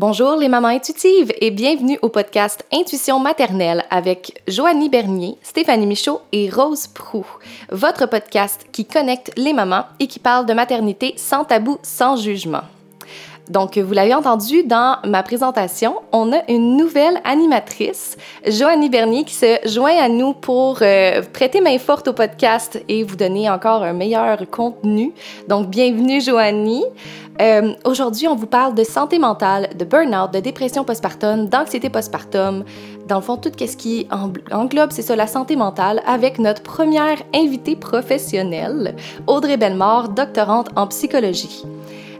Bonjour les mamans intuitives et bienvenue au podcast Intuition maternelle avec Joanie Bernier, Stéphanie Michaud et Rose Prou, votre podcast qui connecte les mamans et qui parle de maternité sans tabou, sans jugement. Donc, vous l'avez entendu dans ma présentation, on a une nouvelle animatrice, Joanie Bernier, qui se joint à nous pour euh, prêter main forte au podcast et vous donner encore un meilleur contenu. Donc, bienvenue, Joanie. Euh, Aujourd'hui, on vous parle de santé mentale, de burn-out, de dépression postpartum, d'anxiété postpartum. Dans le fond, tout ce qui englobe, c'est ça, la santé mentale, avec notre première invitée professionnelle, Audrey Bellemare, doctorante en psychologie.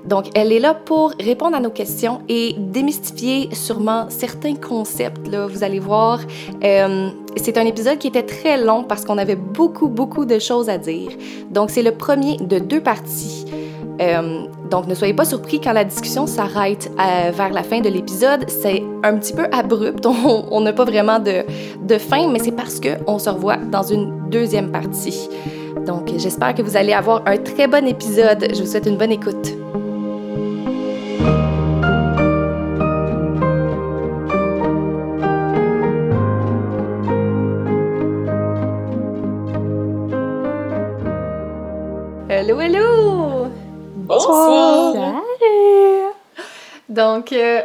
Donc, elle est là pour répondre à nos questions et démystifier sûrement certains concepts. Là, vous allez voir, euh, c'est un épisode qui était très long parce qu'on avait beaucoup, beaucoup de choses à dire. Donc, c'est le premier de deux parties. Euh, donc, ne soyez pas surpris quand la discussion s'arrête euh, vers la fin de l'épisode. C'est un petit peu abrupt. On n'a pas vraiment de, de fin, mais c'est parce qu'on se revoit dans une deuxième partie. Donc, j'espère que vous allez avoir un très bon épisode. Je vous souhaite une bonne écoute. Hello, hello! Bonsoir! Salut! Donc, euh,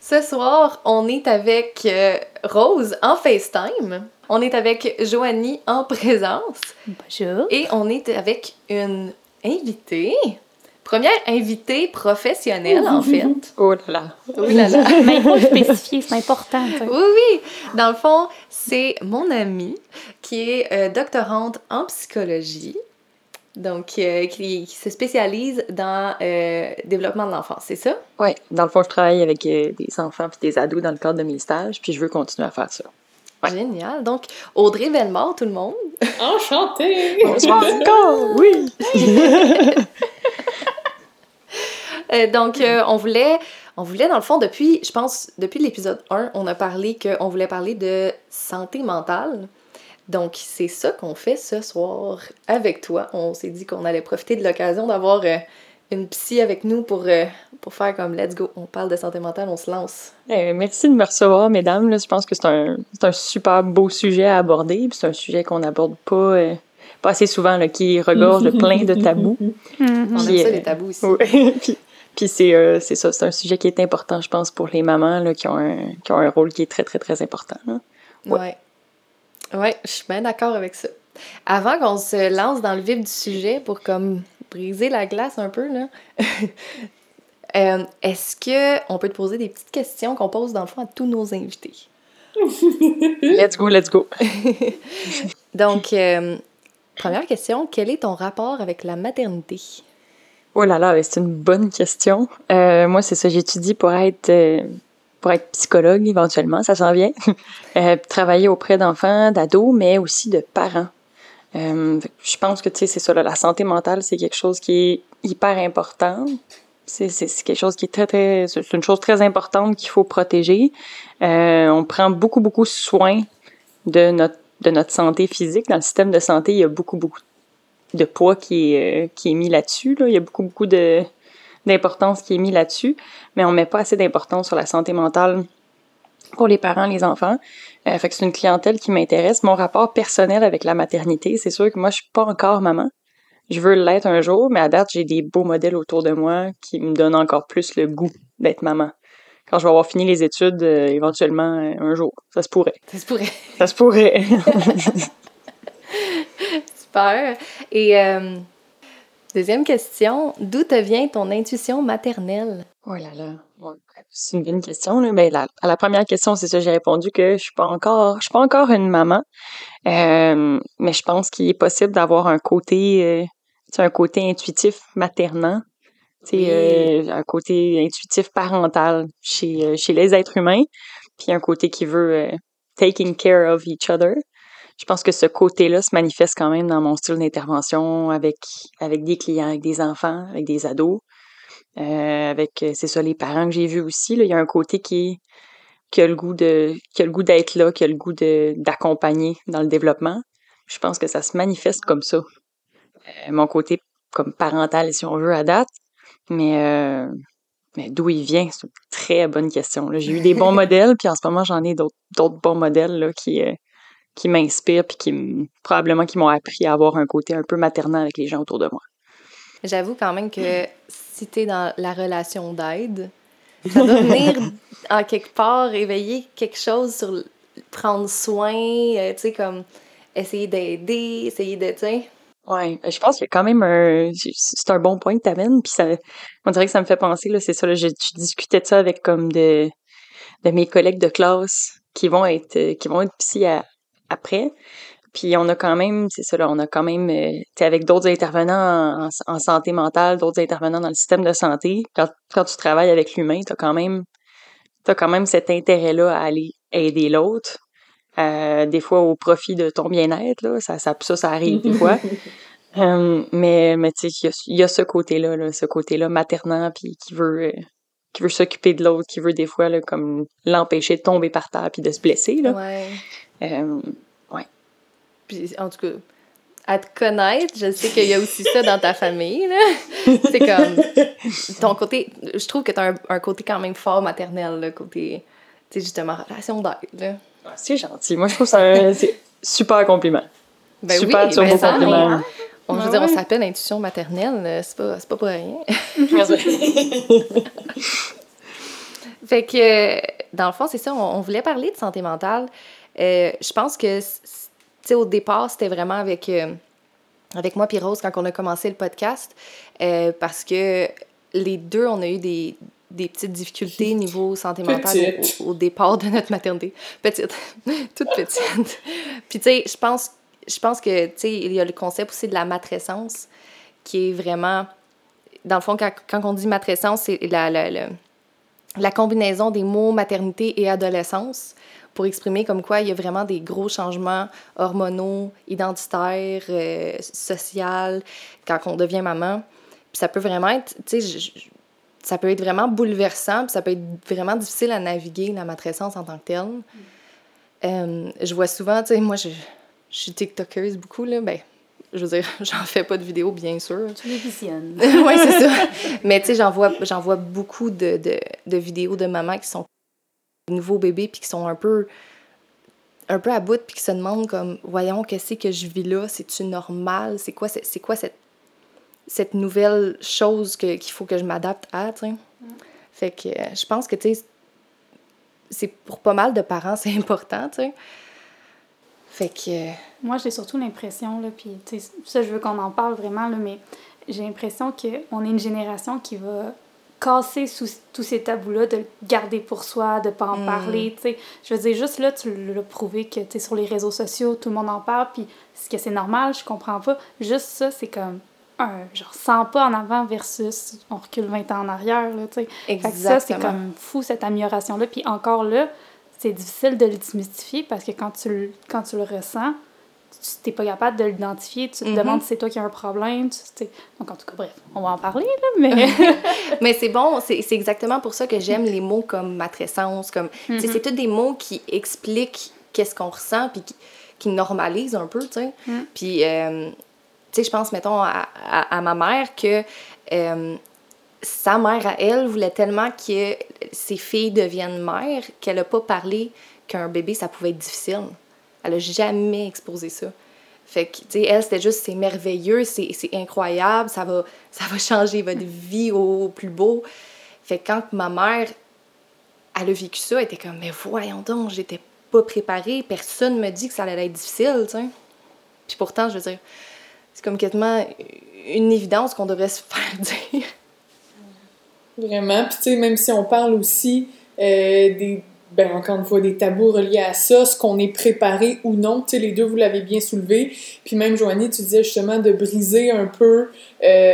ce soir, on est avec euh, Rose en FaceTime. On est avec Joanie en présence. Bonjour. Et on est avec une invitée. Première invitée professionnelle, en fait. Oh là là. Oui, là, là. Mais il faut le spécifier, c'est important. Oui, oui. Dans le fond, c'est mon amie qui est euh, doctorante en psychologie. Donc, euh, qui, qui se spécialise dans euh, développement de l'enfance, c'est ça? Oui, dans le fond, je travaille avec euh, des enfants puis des ados dans le cadre de mes stages, puis je veux continuer à faire ça. Ouais. Génial. Donc, Audrey Bellemare, tout le monde. Enchantée! Bonsoir encore! Oui! Euh, donc, euh, on voulait, on voulait, dans le fond, depuis, je pense, depuis l'épisode 1, on a parlé qu'on voulait parler de santé mentale. Donc, c'est ça qu'on fait ce soir avec toi. On s'est dit qu'on allait profiter de l'occasion d'avoir euh, une psy avec nous pour, euh, pour faire comme let's go, on parle de santé mentale, on se lance. Eh, merci de me recevoir, mesdames. Là, je pense que c'est un, c'est un super beau sujet à aborder, puis c'est un sujet qu'on n'aborde pas, euh, pas assez souvent, là, qui regorge de plein de tabous. On Puis, aime ça, euh, les tabous ici. Oui. puis puis c'est, euh, c'est ça, c'est un sujet qui est important, je pense, pour les mamans là, qui, ont un, qui ont un rôle qui est très, très, très important. Ouais. Ouais, je suis bien d'accord avec ça. Avant qu'on se lance dans le vif du sujet pour comme briser la glace un peu, là, euh, est-ce que on peut te poser des petites questions qu'on pose dans le fond à tous nos invités? Let's go, let's go. Donc, euh, première question, quel est ton rapport avec la maternité? Oh là là, c'est une bonne question. Euh, moi, c'est ça, j'étudie pour être euh, pour être psychologue éventuellement, ça s'en vient. Euh, travailler auprès d'enfants, d'ados, mais aussi de parents. Je pense que tu sais, c'est ça, la santé mentale, c'est quelque chose qui est hyper important. C'est quelque chose qui est très, très, c'est une chose très importante qu'il faut protéger. On prend beaucoup, beaucoup soin de notre, de notre santé physique. Dans le système de santé, il y a beaucoup, beaucoup de poids qui est, euh, qui est mis là-dessus. Là. Il y a beaucoup, beaucoup de, d'importance qui est mis là-dessus, mais on met pas assez d'importance sur la santé mentale pour les parents, les enfants. Euh, fait que c'est une clientèle qui m'intéresse. Mon rapport personnel avec la maternité, c'est sûr que moi, je suis pas encore maman. Je veux l'être un jour, mais à date, j'ai des beaux modèles autour de moi qui me donnent encore plus le goût d'être maman. Quand je vais avoir fini les études, euh, éventuellement, euh, un jour. Ça se pourrait. Ça se pourrait. Ça se pourrait. Super. Et euh, deuxième question, d'où te vient ton intuition maternelle? Oh là là, Ouais, c'est une bonne question. Là. Ben, la, à la première question, c'est ça, j'ai répondu que je suis pas encore, je suis pas encore une maman, Euh, mais je pense qu'il est possible d'avoir un côté, euh, un côté intuitif maternant, Oui. euh, un côté intuitif parental chez euh, chez les êtres humains, puis un côté qui veut taking care of each other. Je pense que ce côté-là se manifeste quand même dans mon style d'intervention avec avec des clients, avec des enfants, avec des ados. Euh, avec euh, c'est ça les parents que j'ai vus aussi là, il y a un côté qui qui a le goût de qui a le goût d'être là, qui a le goût d'accompagner dans le développement. Je pense que ça se manifeste comme ça. Euh, mon côté comme parental si on veut à date, mais euh, mais d'où il vient, c'est une très bonne question. J'ai eu des bons modèles, puis en ce moment, j'en ai d'autres bons modèles là, qui, euh, qui m'inspirent, puis qui probablement qui m'ont appris à avoir un côté un peu maternel avec les gens autour de moi. J'avoue quand même que si tu es dans la relation d'aide, ça doit venir en quelque part éveiller quelque chose sur prendre soin, euh, tu sais, comme essayer d'aider, essayer de, tu sais. Ouais, je pense qu'il y a quand même un. C'est un bon point que t'amènes, puis ça. On dirait que ça me fait penser, là, c'est ça, là, je, discutais de ça avec comme de, de mes collègues de classe qui vont être qui vont être psy après. Puis on a quand même, c'est ça là, on a quand même, euh, tu avec d'autres intervenants en, santé mentale, d'autres intervenants dans le système de santé. Quand, quand tu travailles avec l'humain, t'as quand même, quand même cet intérêt-là à aller aider l'autre. Euh, des fois au profit de ton bien-être, là, ça, ça, ça, ça arrive des fois. Euh, mais mais tu sais, il y a, ce côté-là, là, ce côté-là maternant, puis qui veut qui veut s'occuper de l'autre, qui veut des fois là, comme l'empêcher de tomber par terre puis de se blesser. Là. Ouais. Euh, en tout cas, à te connaître, je sais qu'il y a aussi ça dans ta famille. C'est comme ton côté. Je trouve que tu as un, côté quand même fort maternel, le côté, tu sais, justement, relation d'aide. c'est gentil. Moi, je trouve ça c'est super compliment. Ben super, oui, ben compliment. On, je veux dire, on s'appelle intuition maternelle, c'est pas, pas pour rien. fait que, dans le fond, c'est ça, on, voulait parler de santé mentale. Euh, je pense que sais, au départ, c'était vraiment avec, euh, avec moi et Rose quand on a commencé le podcast, euh, parce que les deux, on a eu des, des petites difficultés niveau santé mentale au, départ de notre maternité. Petite, toute petite. Puis, tu sais, je pense, je pense que, tu sais, il y a le concept aussi de la matrescence qui est vraiment... Dans le fond, quand, quand on dit matrescence, c'est la, la, la, la combinaison des mots maternité et adolescence pour exprimer comme quoi il y a vraiment des gros changements hormonaux, identitaires, euh, sociaux quand on devient maman. Puis ça peut vraiment être, tu sais, ça peut être vraiment bouleversant, puis ça peut être vraiment difficile à naviguer, la matrescence en tant que telle. Euh, je vois souvent, tu sais, moi, je, je suis TikTokeuse beaucoup, là, ben, je veux dire, j'en fais pas de vidéos, bien sûr. Tu les visionnes. oui, c'est ça. Mais tu sais, j'en vois, vois beaucoup de, de, de, vidéos de mamans qui sont nouveaux bébés puis qui sont un peu un peu à bout puis qui se demandent comme voyons qu'est-ce que je vis là? C'est-tu normal? C'est quoi c'est quoi cette cette nouvelle chose que qu'il faut que je m'adapte à tu sais? Mm. fait que euh, je pense que tu sais c'est pour pas mal de parents c'est important tu sais. Fait que euh, moi j'ai surtout l'impression là puis tu sais ça je veux qu'on en parle vraiment là mais j'ai l'impression qu'on est une génération qui va casser sous, tous ces tabous-là, de le garder pour soi, de pas en mm. parler, tu sais. Je veux dire, juste là, tu l'as prouvé que, tu es sur les réseaux sociaux, tout le monde en parle, puis ce que c'est normal, je comprends pas. Juste ça, c'est comme un, genre, 100 pas en avant versus on recule 20 ans en arrière, là, tu sais. Exactement. ça, c'est comme fou, cette amélioration-là. Puis encore là, c'est difficile de le démystifier parce que quand tu, quand tu le ressens, tu n'es pas capable de l'identifier, tu te mm-hmm. demandes si c'est toi qui as un problème. Tu, Donc, en tout cas, bref, on va en parler, là, mais... mais c'est bon, c'est exactement pour ça que j'aime les mots comme matrescence, comme... Mm-hmm. C'est tous des mots qui expliquent qu'est-ce qu'on ressent, puis qui, qui, normalisent un peu, tu sais. Mm. Puis, euh, tu sais, je pense, mettons, à, à, ma mère que... Euh, sa mère à elle voulait tellement que ses filles deviennent mères qu'elle n'a pas parlé qu'un bébé, ça pouvait être difficile. Elle a jamais exposé ça. Fait que, tu sais, elle, c'était juste, c'est merveilleux, c'est incroyable, ça va, ça va changer votre vie au, plus beau. Fait que quand ma mère, elle a vécu ça, elle était comme, mais voyons donc, j'étais pas préparée, personne me dit que ça allait être difficile, tu sais. Puis pourtant, je veux dire, c'est comme quasiment une évidence qu'on devrait se faire dire. Vraiment. Puis, tu sais, même si on parle aussi euh, des ben, encore une fois, des tabous reliés à ça, ce qu'on est préparé ou non. Tu sais, les deux, vous l'avez bien soulevé. Puis même, Joanie, tu disais justement de briser un peu euh,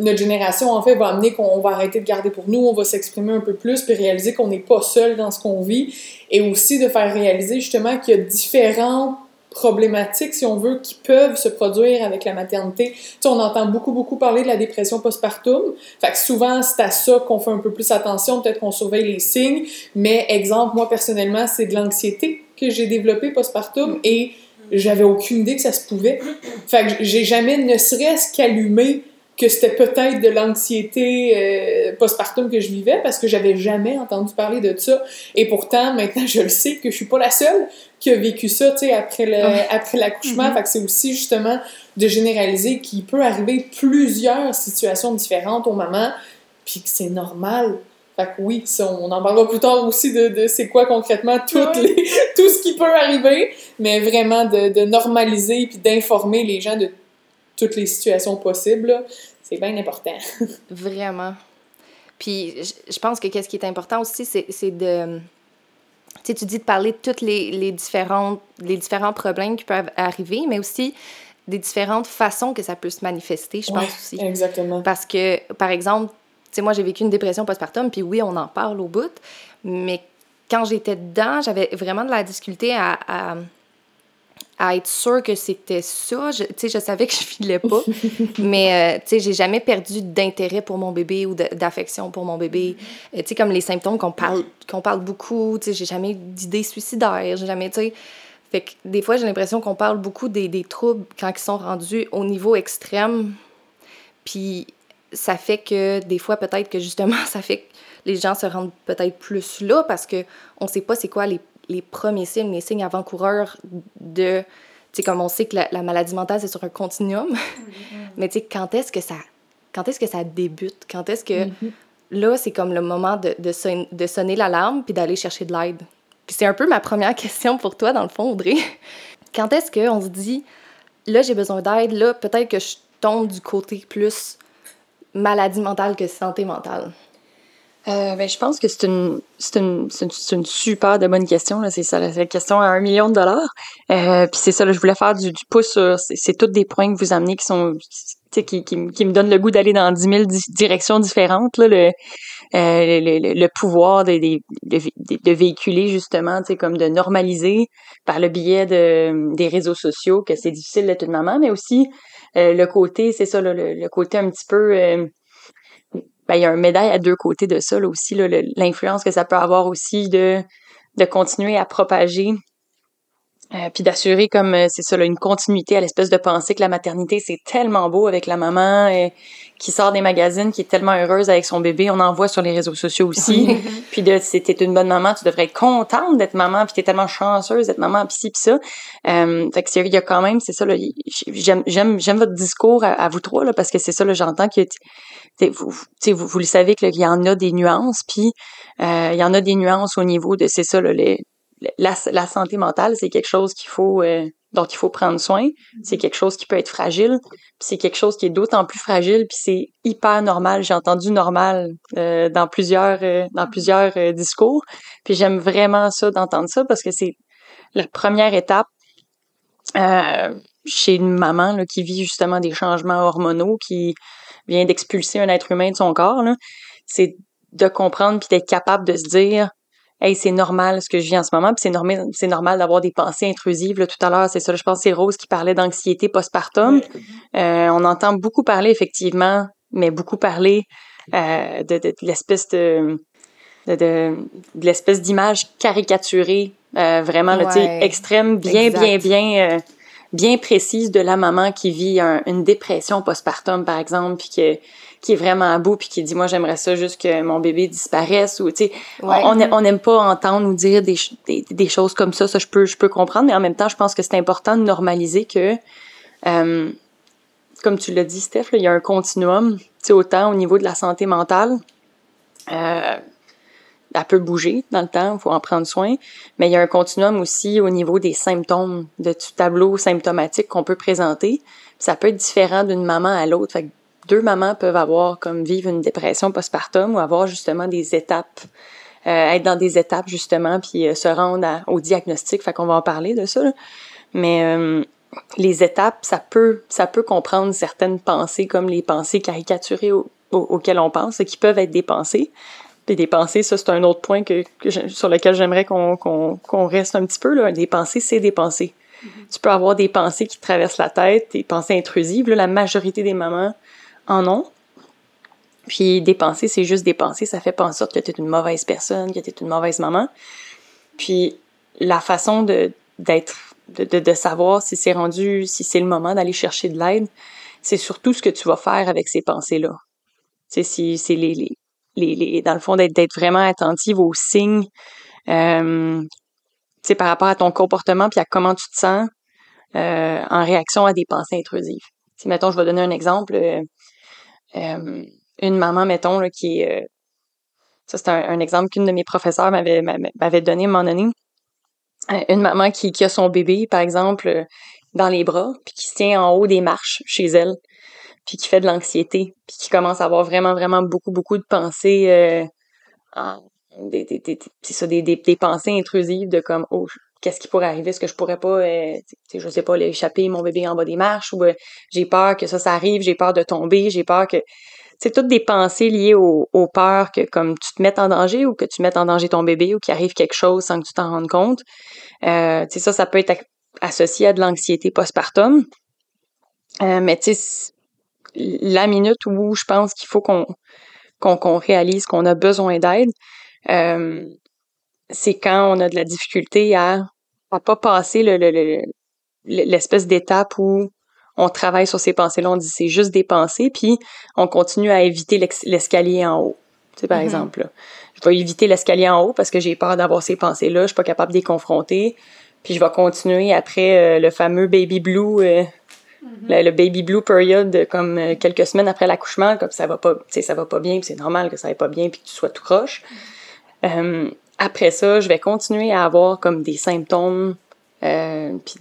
notre génération, en fait, va amener qu'on va arrêter de garder pour nous, on va s'exprimer un peu plus, puis réaliser qu'on n'est pas seul dans ce qu'on vit. Et aussi de faire réaliser justement qu'il y a différents problématiques, si on veut, qui peuvent se produire avec la maternité. Tu sais, on entend beaucoup, beaucoup parler de la dépression postpartum. Fait que souvent, c'est à ça qu'on fait un peu plus attention. Peut-être qu'on surveille les signes. Mais, exemple, moi, personnellement, c'est de l'anxiété que j'ai développée postpartum et j'avais aucune idée que ça se pouvait. Fait que j'ai jamais, ne serait-ce qu'allumé que c'était peut-être de l'anxiété euh, postpartum que je vivais parce que j'avais jamais entendu parler de ça. Et pourtant, maintenant, je le sais que je suis pas la seule qui a vécu ça, tu sais, après le, après l'accouchement. Mm-hmm. Fait que c'est aussi justement de généraliser qu'il peut arriver plusieurs situations différentes aux mamans, puis que c'est normal. Fait que oui, ça, on en parlera plus tard aussi de, de c'est quoi concrètement toutes les, tout ce qui peut arriver, mais vraiment de, de normaliser puis d'informer les gens de toutes les situations possibles, c'est bien important. Vraiment. Puis je pense que qu'est-ce qui est important aussi, c'est de... Tu sais, tu dis de parler de tous les, les, différentes, les différents problèmes qui peuvent arriver, mais aussi des différentes façons que ça peut se manifester, je pense aussi. Exactement. Parce que, par exemple, tu sais, moi, j'ai vécu une dépression postpartum, puis oui, on en parle au bout, mais quand j'étais dedans, j'avais vraiment de la difficulté à à être sûre que c'était ça. Tu sais, je savais que je filais pas, mais euh, tu sais, j'ai jamais perdu d'intérêt pour mon bébé ou d'affection pour mon bébé. Euh, tu sais, comme les symptômes qu'on parle, qu'on parle beaucoup, tu sais, j'ai jamais d'idées suicidaires, j'ai jamais, tu sais... Fait que des fois, j'ai l'impression qu'on parle beaucoup des, des, troubles quand ils sont rendus au niveau extrême. Puis ça fait que des fois, peut-être que justement, ça fait que les gens se rendent peut-être plus là parce que on sait pas c'est quoi les les premiers signes, les signes avant-coureurs de, tu sais, comme on sait que la, maladie mentale, c'est sur un continuum, mais tu sais, quand est-ce que ça, quand est-ce que ça débute? Quand est-ce que, mm-hmm. là, c'est comme le moment de, de, de sonner l'alarme puis d'aller chercher de l'aide? Puis c'est un peu ma première question pour toi, dans le fond, Audrey. quand est-ce qu'on se dit, là, j'ai besoin d'aide, là, peut-être que je tombe du côté plus maladie mentale que santé mentale? Euh, ben, je pense que c'est une, c'est une, c'est une, super de bonne question. Là. C'est ça, la question à un million de dollars. Euh, puis c'est ça, là, je voulais faire du, du pouce sur... C'est, c'est tous des points que vous amenez qui sont... Qui, qui, qui me donnent le goût d'aller dans 10 000 directions différentes. Là, le, euh, le, le, pouvoir de, de, de, de véhiculer justement, comme de normaliser par le biais de, des réseaux sociaux que c'est difficile d'être une maman, mais aussi euh, le côté, c'est ça, le, le, côté un petit peu euh, ben, il y a un médaille à deux côtés de ça là, aussi, l'influence que ça peut avoir aussi de, de continuer à propager euh, puis d'assurer comme euh, c'est ça là, une continuité à l'espèce de pensée que la maternité c'est tellement beau avec la maman euh, qui sort des magazines qui est tellement heureuse avec son bébé. On en voit sur les réseaux sociaux aussi. Puis de si t'es une bonne maman tu devrais être contente d'être maman puis t'es tellement chanceuse d'être maman puis ci puis ça. Euh, fait que il y a quand même c'est ça là j'aime j'aime j'aime votre discours à, vous trois là parce que c'est ça là j'entends que vous, vous, vous le savez qu'il y en a des nuances puis il y en a des nuances au niveau de c'est ça là, les la, la santé mentale, c'est quelque chose qu'il faut euh, dont il faut prendre soin. C'est quelque chose qui peut être fragile. c'est quelque chose qui est d'autant plus fragile. Puis c'est hyper normal. J'ai entendu normal euh, dans plusieurs euh, dans plusieurs discours. Puis j'aime vraiment ça d'entendre ça parce que c'est la première étape chez une maman là, qui vit justement des changements hormonaux, qui vient d'expulser un être humain de son corps. C'est de comprendre puis d'être capable de se dire hey, c'est normal ce que je vis en ce moment, puis c'est normal, c'est normal d'avoir des pensées intrusives. Là, tout à l'heure, c'est ça, je pense que c'est Rose qui parlait d'anxiété postpartum. Euh, on entend beaucoup parler, effectivement, mais beaucoup parler euh, de, de, l'espèce de, de, de, l'espèce d'image caricaturée, euh, vraiment, là, extrême, bien, bien, bien, euh, bien précise de la maman qui vit une dépression postpartum, par exemple, puis que qui est vraiment à bout puis qui dit moi j'aimerais ça juste que mon bébé disparaisse ou tu sais on on n'aime pas entendre ou dire des, des, des, choses comme ça ça je peux je peux comprendre mais en même temps je pense que c'est important de normaliser que euh, comme tu l'as dit Steph il y a un continuum tu sais autant au niveau de la santé mentale euh, elle peut bouger dans le temps, il faut en prendre soin, mais il y a un continuum aussi au niveau des symptômes, de tout tableau symptomatique qu'on peut présenter. Ça peut être différent d'une maman à l'autre. Fait deux mamans peuvent avoir comme vivre une dépression postpartum ou avoir justement des étapes, euh, être dans des étapes justement, puis euh, se rendre au diagnostic. Fait qu'on va en parler de ça. Mais euh, les étapes, ça peut, ça peut comprendre certaines pensées comme les pensées caricaturées auxquelles on pense, qui peuvent être des pensées. Puis des pensées, ça c'est un autre point que, sur lequel j'aimerais qu'on qu'on reste un petit peu. Là. Des pensées, c'est des pensées. Mm-hmm. Tu peux avoir des pensées qui traversent la tête, des pensées intrusives. Là, la majorité des mamans en ont. Puis des pensées, c'est juste des pensées, ça fait en sorte que tu es une mauvaise personne, que tu es une mauvaise maman. Puis la façon de d'être de, de, savoir si c'est rendu si c'est le moment d'aller chercher de l'aide, c'est surtout ce que tu vas faire avec ces pensées-là. C'est si c'est les, les, les, les, dans le fond d'être vraiment attentive aux signes, euh, par rapport à ton comportement puis à comment tu te sens euh, en réaction à des pensées intrusives. Si mettons, je vais donner un exemple, euh, euh une maman mettons là, qui est euh, ça c'est un, exemple qu'une de mes professeurs m'avait m'avait donné à un moment donné. Une maman qui, qui a son bébé par exemple dans les bras puis qui se tient en haut des marches chez elle puis qui fait de l'anxiété, puis qui commence à avoir vraiment, vraiment beaucoup, beaucoup de pensées, euh, des, des, ça, des, des, des, pensées intrusives de comme, oh, qu'est-ce qui pourrait arriver? Est-ce que je pourrais pas, euh, je sais pas, échapper mon bébé en bas des marches ou euh, j'ai peur que ça, ça arrive, j'ai peur de tomber, j'ai peur que... C'est toutes des pensées liées aux, peurs que comme tu te mettes en danger ou que tu mettes en danger ton bébé ou qu'il arrive quelque chose sans que tu t'en rendes compte. Euh, ça, ça peut être associé à de l'anxiété postpartum. Euh, mais tu sais, la minute où je pense qu'il faut qu'on qu'on réalise qu'on a besoin d'aide, euh, c'est quand on a de la difficulté à à pas passer le, l'espèce d'étape où on travaille sur ces pensées-là, on dit c'est juste des pensées, puis on continue à éviter l'escalier en haut. Tu sais, par mm-hmm. exemple, je vais éviter l'escalier en haut parce que j'ai peur d'avoir ces pensées-là, je suis pas capable de les confronter, puis je vais continuer après euh, le fameux baby blue, euh, le, baby blue period, comme euh, quelques semaines après l'accouchement, comme ça va pas, ça va pas bien, c'est normal que ça aille pas bien, puis que tu sois tout croche. Euh, après ça, je vais continuer à avoir comme des symptômes, euh, puis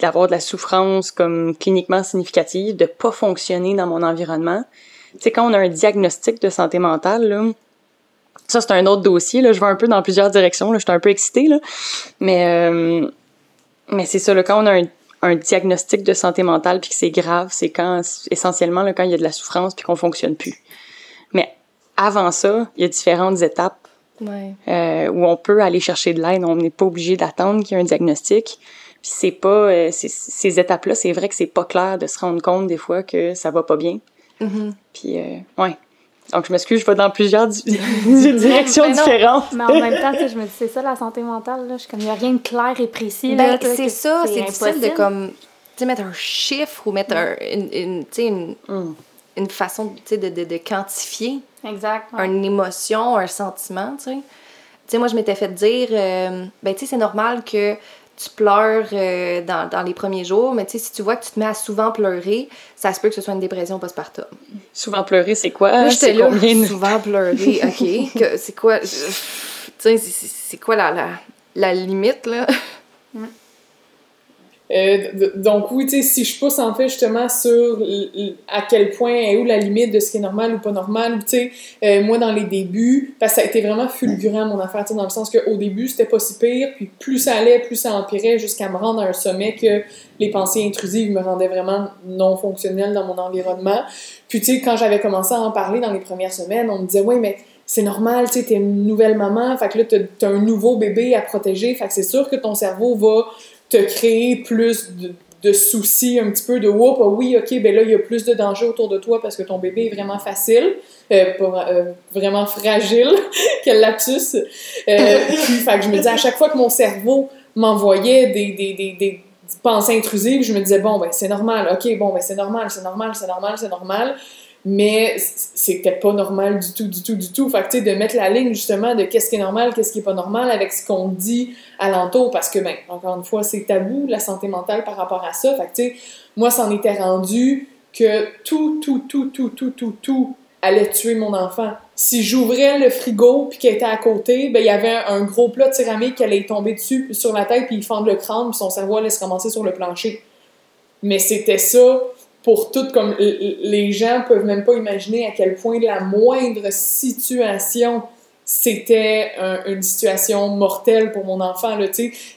d'avoir de la souffrance comme cliniquement significative, de pas fonctionner dans mon environnement. Tu sais, quand on a un diagnostic de santé mentale, ça c'est un autre dossier, là, je vais un peu dans plusieurs directions, là, je suis un peu excitée, là, mais, euh, mais c'est ça, là, quand on a un diagnostic de santé mentale puis que c'est grave, c'est quand essentiellement là, quand il y a de la souffrance puis qu'on fonctionne plus. Mais avant ça, il y a différentes étapes euh, où on peut aller chercher de l'aide. On n'est pas obligé d'attendre qu'il y ait un diagnostic. Puis c'est pas euh, ces étapes-là, c'est vrai que c'est pas clair de se rendre compte des fois que ça va pas bien. Mm-hmm. Puis euh, ouais. Donc, je m'excuse, je vais dans plusieurs directions différentes. Mais en même temps, je me dis, c'est ça la santé mentale, là. Je comme, il n'y a rien de clair et précis. Ben, c'est ça, c'est difficile de comme, mettre un chiffre ou mettre un, une, une, une, mm. une, façon, de, de, de, quantifier. Exact. Une émotion, un sentiment, tu sais. Tu sais, moi, je m'étais fait dire, euh, ben, tu sais, c'est normal que tu pleures euh, dans, dans, les premiers jours, mais tu sais, si tu vois que tu te mets à souvent pleurer, ça se peut que ce soit une dépression postpartum. Souvent pleurer, c'est quoi? Là, j'étais là, souvent pleurer, OK. c'est quoi? Tu sais, c'est quoi la, la, la limite, là? Euh, donc oui, tu sais, si je pousse en fait justement sur à quel point est où la limite de ce qui est normal ou pas normal, tu sais, euh, moi dans les débuts, parce que ça a été vraiment fulgurant mon affaire, dans le sens qu'au début c'était pas si pire, puis plus ça allait, plus ça empirait jusqu'à me rendre à un sommet que les pensées intrusives me rendaient vraiment non fonctionnelles dans mon environnement. Puis tu sais, quand j'avais commencé à en parler dans les premières semaines, on me disait, oui, mais c'est normal, tu sais, t'es une nouvelle maman, fait que là, t'as un nouveau bébé à protéger, fait que c'est sûr que ton cerveau va te créer plus de, soucis, un petit peu de whoop, ah oui, ok, ben là, il y a plus de danger autour de toi parce que ton bébé est vraiment facile, euh, euh, vraiment fragile, quel lapsus. Euh, puis, fait que je me disais, à chaque fois que mon cerveau m'envoyait des, des, des, des pensées intrusives, je me disais, bon, ben c'est normal, ok, bon, ben c'est normal, c'est normal, c'est normal, c'est normal mais c'était pas normal du tout, du tout, du tout. Fait que, de mettre la ligne, justement, de qu'est-ce qui est normal, qu'est-ce qui est pas normal avec ce qu'on dit alentour, parce que, ben, encore une fois, c'est tabou, la santé mentale par rapport à ça. Fait que, tu sais, moi, c'en était rendu que tout, tout, tout, tout, tout, tout, tout allait tuer mon enfant. Si j'ouvrais le frigo puis qu'il était à côté, ben il y avait un gros plat de céramique qui allait tomber dessus sur la tête puis il fendre le crâne puis son cerveau allait se ramasser sur le plancher. Mais c'était ça pour tout, comme les gens peuvent même pas imaginer à quel point la moindre situation c'était une situation mortelle pour mon enfant.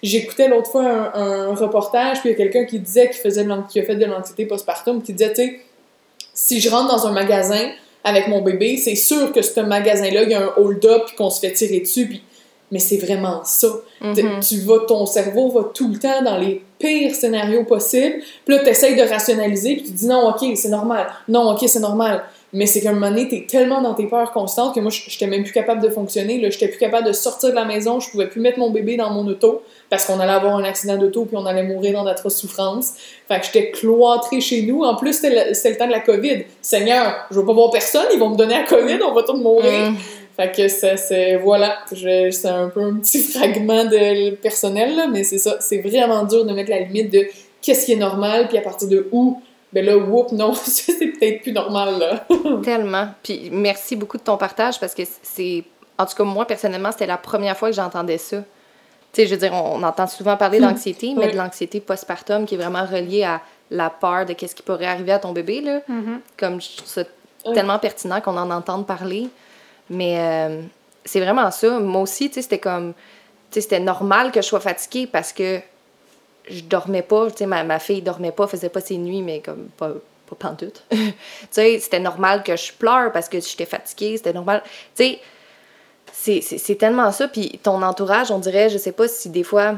J'écoutais l'autre fois un, reportage, puis il y a quelqu'un qui disait qu'il faisait a fait de l'anxiété postpartum, qui disait, tu si je rentre dans un magasin avec mon bébé, c'est sûr que ce magasin-là, il y a un hold-up, puis qu'on se fait tirer dessus, puis mais c'est vraiment ça. Mm-hmm. Tu vas, ton cerveau va tout le temps dans les pires scénarios possibles. Puis là, tu essaies de rationaliser, puis tu dis non, ok, c'est normal. Non, ok, c'est normal. Mais c'est qu'à un moment donné, t'es tellement dans tes peurs constantes que moi, j'étais même plus capable de fonctionner. Là, j'étais plus capable de sortir de la maison. Je pouvais plus mettre mon bébé dans mon auto parce qu'on allait avoir un accident d'auto puis on allait mourir dans d'atroces souffrances. Fait que j'étais cloîtrée chez nous. En plus, c'était le, temps de la COVID. Seigneur, je veux pas voir personne. Ils vont me donner la COVID. On va tous mourir. Mm. Fait que c'est, voilà, c'est un peu un petit fragment de personnel, là, mais c'est ça, c'est vraiment dur de mettre la limite de qu'est-ce qui est normal, puis à partir de où, ben là, whoop, non, c'est peut-être plus normal, là. Tellement. Puis merci beaucoup de ton partage, parce que c'est, en tout cas, moi, personnellement, c'était la première fois que j'entendais ça. Tu sais, je veux dire, on, entend souvent parler d'anxiété, mais de l'anxiété postpartum qui est vraiment reliée à la peur de qu'est-ce qui pourrait arriver à ton bébé, là. Mm-hmm. Comme je trouve ça tellement pertinent qu'on en entende parler. Mais euh, c'est vraiment ça. Moi aussi, tu sais, c'était comme. Tu c'était normal que je sois fatiguée parce que je dormais pas. Tu sais, ma, ma fille dormait pas, faisait pas ses nuits, mais comme pas, pas tu sais, c'était normal que je pleure parce que j'étais fatiguée. C'était normal. Tu sais, c'est tellement ça. Puis ton entourage, on dirait, je sais pas si des fois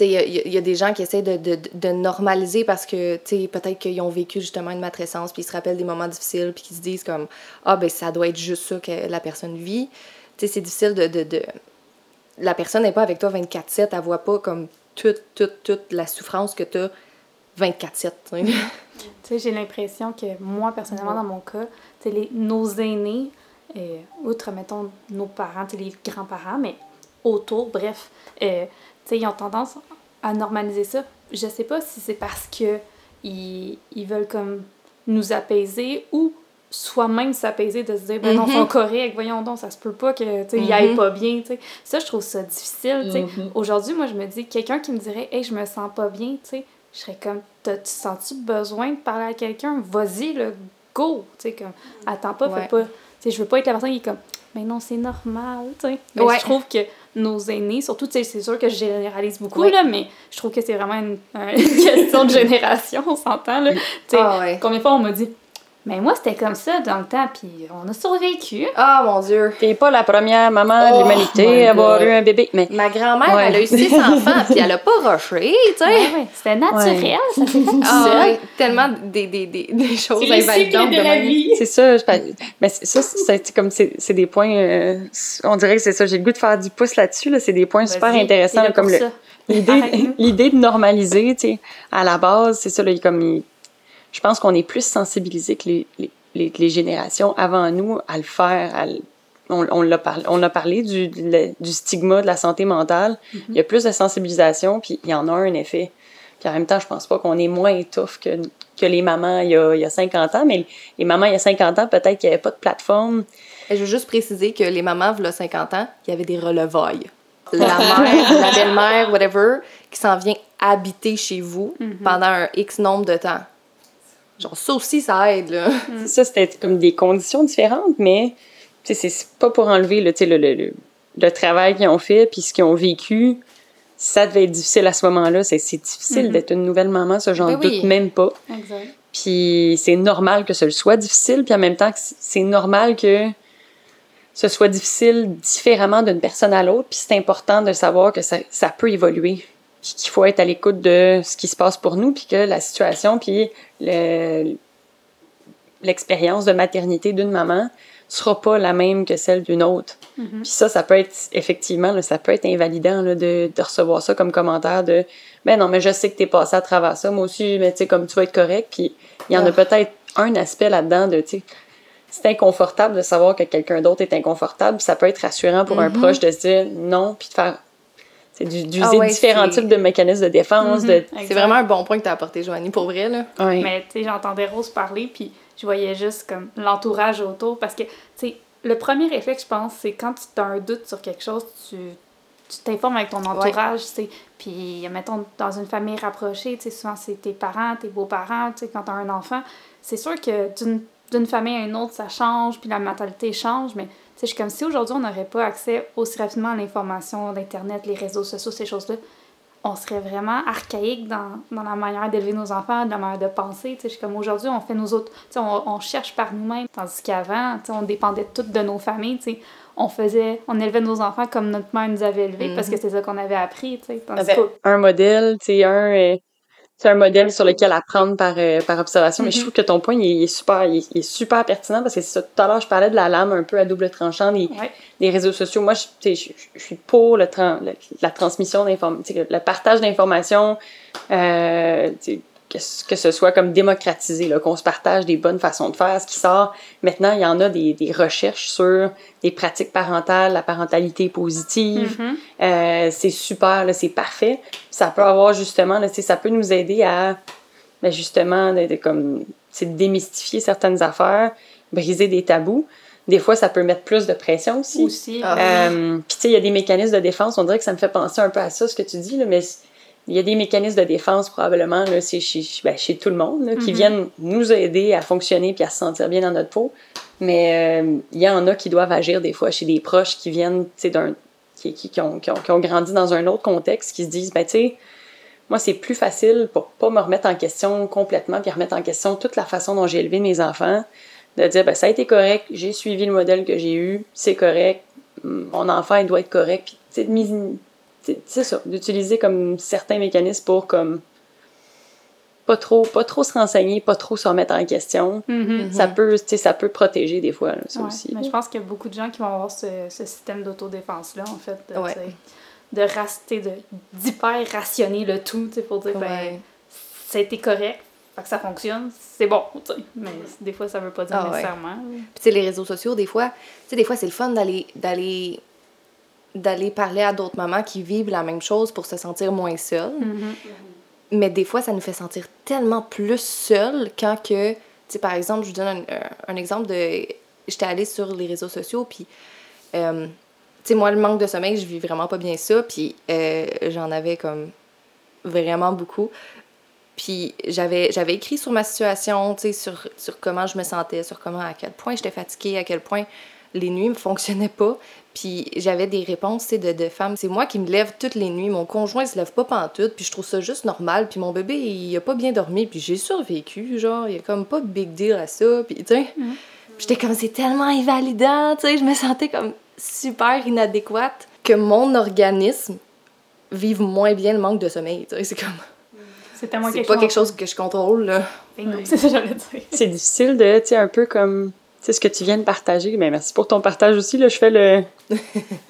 il y, a des gens qui essaient de, de, de normaliser parce que peut-être qu'ils ont vécu justement une matrescence, puis ils se rappellent des moments difficiles, puis qu'ils se disent comme Ah, ben ça doit être juste ça que la personne vit. C'est difficile de, de, La personne n'est pas avec toi 24-7, elle voit pas comme toute, toute, toute la souffrance que tu as 24-7. Tu sais, j'ai l'impression que moi, personnellement, dans mon cas, les, nos aînés, euh, outre, mettons, nos parents, les grands-parents, mais autour, bref, euh, ils ont tendance à normaliser ça. Je sais pas si c'est parce que ils, ils, veulent comme nous apaiser ou soi-même s'apaiser de se dire ben non, c'est correct, voyons donc, ça se peut pas que tu mm aille pas bien, tu sais. Ça je trouve ça difficile, mhm. Aujourd'hui, moi je me dis quelqu'un qui me dirait "Hey, je me sens pas bien", tu sais, je serais comme tu sens-tu besoin de parler à quelqu'un? Vas-y le go, tu sais comme attends pas, fais pas je veux pas être la personne qui est comme mais non, c'est normal, tu sais. Je trouve que nos aînés, surtout, c'est sûr que je généralise beaucoup, là, mais je trouve que c'est vraiment une, question de génération, on s'entend, là. Ah combien de fois on m'a dit mais moi, c'était comme ça dans le temps, puis on a survécu. Ah, mon Dieu. T'es pas la première maman de oh l'humanité à avoir eu un bébé. Mais... Ma grand-mère, elle a eu six enfants, puis elle a pas rushé, tu sais. Ouais, C'était naturel, ça s'est fait ah, ouais. Tellement des, des, des, des choses invalidantes de, la vie. C'est ça. Je... Mais ça, c'est comme c'est des points... Euh, on dirait que c'est ça. J'ai le goût de faire du pouce là-dessus. Là. C'est des points super intéressants, comme l'idée de normaliser, tu sais. À la base, c'est ça, là, comme je pense qu'on est plus sensibilisé que les, les, les, générations avant nous à le faire. on, on, l'a parlé, on a parlé du, du, stigma de la santé mentale. Mm-hmm. Il y a plus de sensibilisation, puis il y en a un effet. Puis en même temps, je pense pas qu'on est moins étouffe que, que les mamans il y, a, il y a 50 ans, mais les mamans il y a 50 ans, peut-être qu'il n'y avait pas de plateforme. je veux juste préciser que les mamans, il y a 50 ans, il y avait des relevailles. La mère, la belle-mère, whatever, qui s'en vient habiter chez vous mm-hmm. pendant un X nombre de temps. Genre, ça aussi, ça aide, là. Mm. Ça, c'était comme des conditions différentes, mais c'est pas pour enlever le, le, le, le travail qu'ils ont fait puis ce qu'ils ont vécu. Ça devait être difficile à ce moment-là. C'est difficile mm-hmm. d'être une nouvelle maman, ça, j'en ben doute même pas. Exact. Puis c'est normal que ce soit difficile, puis en même temps, c'est normal que ce soit difficile différemment d'une personne à l'autre, puis c'est important de savoir que ça, ça peut évoluer qu'il faut être à l'écoute de ce qui se passe pour nous, puis que la situation, puis l'expérience de maternité d'une maman sera pas la même que celle d'une autre. Mm-hmm. Puis ça, ça peut être, effectivement, ça peut être invalidant de, de, recevoir ça comme commentaire de « Ben non, mais je sais que t'es passé à travers ça, moi aussi, mais tu sais, comme tu vas être correct. » Puis il y en a ah. peut-être un aspect là-dedans de, tu sais, c'est inconfortable de savoir que quelqu'un d'autre est inconfortable. Ça peut être rassurant pour un mm-hmm. proche de se dire non, puis de faire c'est d'user ah différents types de mécanismes de défense. Mhm. C'est vraiment un bon point que tu as apporté, Joanie, pour vrai. Là. Mais tu sais, j'entendais Rose parler, puis je voyais juste comme l'entourage autour. Parce que, tu sais, le premier réflexe, je pense, c'est quand tu as un doute sur quelque chose, tu tu t'informes avec ton entourage, tu sais. Puis, mettons, dans une famille rapprochée, tu sais, souvent c'est tes parents, tes beaux-parents, tu sais, quand tu as un enfant. C'est sûr que d'une famille à une autre, ça change, puis la mentalité change, mais je suis comme si aujourd'hui on n'aurait pas accès aussi rapidement à l'information d'Internet, les réseaux sociaux, ces choses-là, on serait vraiment archaïque dans, dans la manière d'élever nos enfants, de la manière de penser. Je suis comme aujourd'hui, on fait nos autres. On, on cherche par nous-mêmes. Tandis qu'avant, on dépendait toutes de nos familles. On faisait, on élevait nos enfants comme notre mère nous avait élevés parce que mm-hmm. c'est ça qu'on avait appris. Un modèle, un, euh, c'est un modèle sur lequel apprendre par, euh, par observation. Mais je Mhm. trouve que ton point, il, est super, il, est- il est super pertinent parce que ça. Tout à l'heure, je parlais de la lame un peu à double tranchant des, Ouais. des réseaux sociaux. Moi, je, je, je suis pour le, tran- le- la transmission d'informations, le partage d'informations, euh, que, ce- que ce soit comme démocratisé, qu'on se partage des bonnes façons de faire. Ce qui sort, maintenant, il y en a des, des recherches sur des pratiques parentales, la parentalité positive. Mhm. Euh, c'est super, là, c'est parfait. Ça peut avoir justement, là, ça peut nous aider à, ben, justement, de, de comme, c'est de démystifier certaines affaires, briser des tabous. Des fois, ça peut mettre plus de pression aussi. Aussi. Ah. Euh, Puis, tu sais, il y a des mécanismes de défense. On dirait que ça me fait penser un peu à ça, ce que tu dis, là, mais il y a des mécanismes de défense, probablement, là, c'est chez, ben, chez tout le monde, là, qui Mhm. viennent nous aider à fonctionner puis à se sentir bien dans notre peau. Mais euh, il y en a qui doivent agir des fois chez des proches qui viennent, d'un. Qui, qui, qui ont, qui, ont, qui ont grandi dans un autre contexte, qui se disent, ben, tu sais, moi, c'est plus facile pour pas me remettre en question complètement, puis remettre en question toute la façon dont j'ai élevé mes enfants, de dire, ben, ça a été correct, j'ai suivi le modèle que j'ai eu, c'est correct, mon enfant, il doit être correct, puis, tu sais, de c'est ça, d'utiliser comme certains mécanismes pour, comme, pas trop, pas trop se renseigner, pas trop se remettre en question. Mhm. Ça peut, tu sais, ça peut protéger des fois, là, ça Ouais, aussi. Mais je pense qu'il y a beaucoup de gens qui vont avoir ce, ce système d'autodéfense-là, en fait. De, Ouais. de, d'hyper-rationner le tout, tu sais, pour dire, ben, Ouais. ça a été correct, fait que ça fonctionne, c'est bon, tu sais. Mais des fois, ça veut pas dire Ah ouais. nécessairement. Puis les réseaux sociaux, des fois, tu sais, des fois, c'est le fun d'aller d'aller parler à d'autres mamans qui vivent la même chose pour se sentir moins seule. Mhm. Mais des fois, ça nous fait sentir tellement plus seul quand que, tu sais, par exemple, je vous donne un, un- un exemple de... J'étais allée sur les réseaux sociaux, puis, euh, tu sais, moi, le manque de sommeil, je vis vraiment pas bien ça, puis euh, j'en avais comme vraiment beaucoup. Puis j'avais j'avais écrit sur ma situation, tu sais, sur, sur comment je me sentais, sur comment, à quel point j'étais fatiguée, à quel point les nuits ne fonctionnaient pas. Puis j'avais des réponses, tu sais, de, de femmes. C'est moi qui me lève toutes les nuits. Mon conjoint, il se lève pas pantoute, puis je trouve ça juste normal. Puis mon bébé, il a pas bien dormi, puis j'ai survécu, genre, il y a comme pas de big deal à ça. Puis, tu sais, Mhm. Puis j'étais comme, c'est tellement invalidant, tu sais, je me sentais comme super inadéquate que mon organisme vive moins bien le manque de sommeil, tu sais, c'est comme... C'est tellement C'est quelque pas chose. quelque chose que je contrôle, là. C'est ça que j'allais dire. C'est difficile de, tu sais, un peu comme, sais, ce que tu viens de partager. Mais merci pour ton partage aussi. Là, je fais le,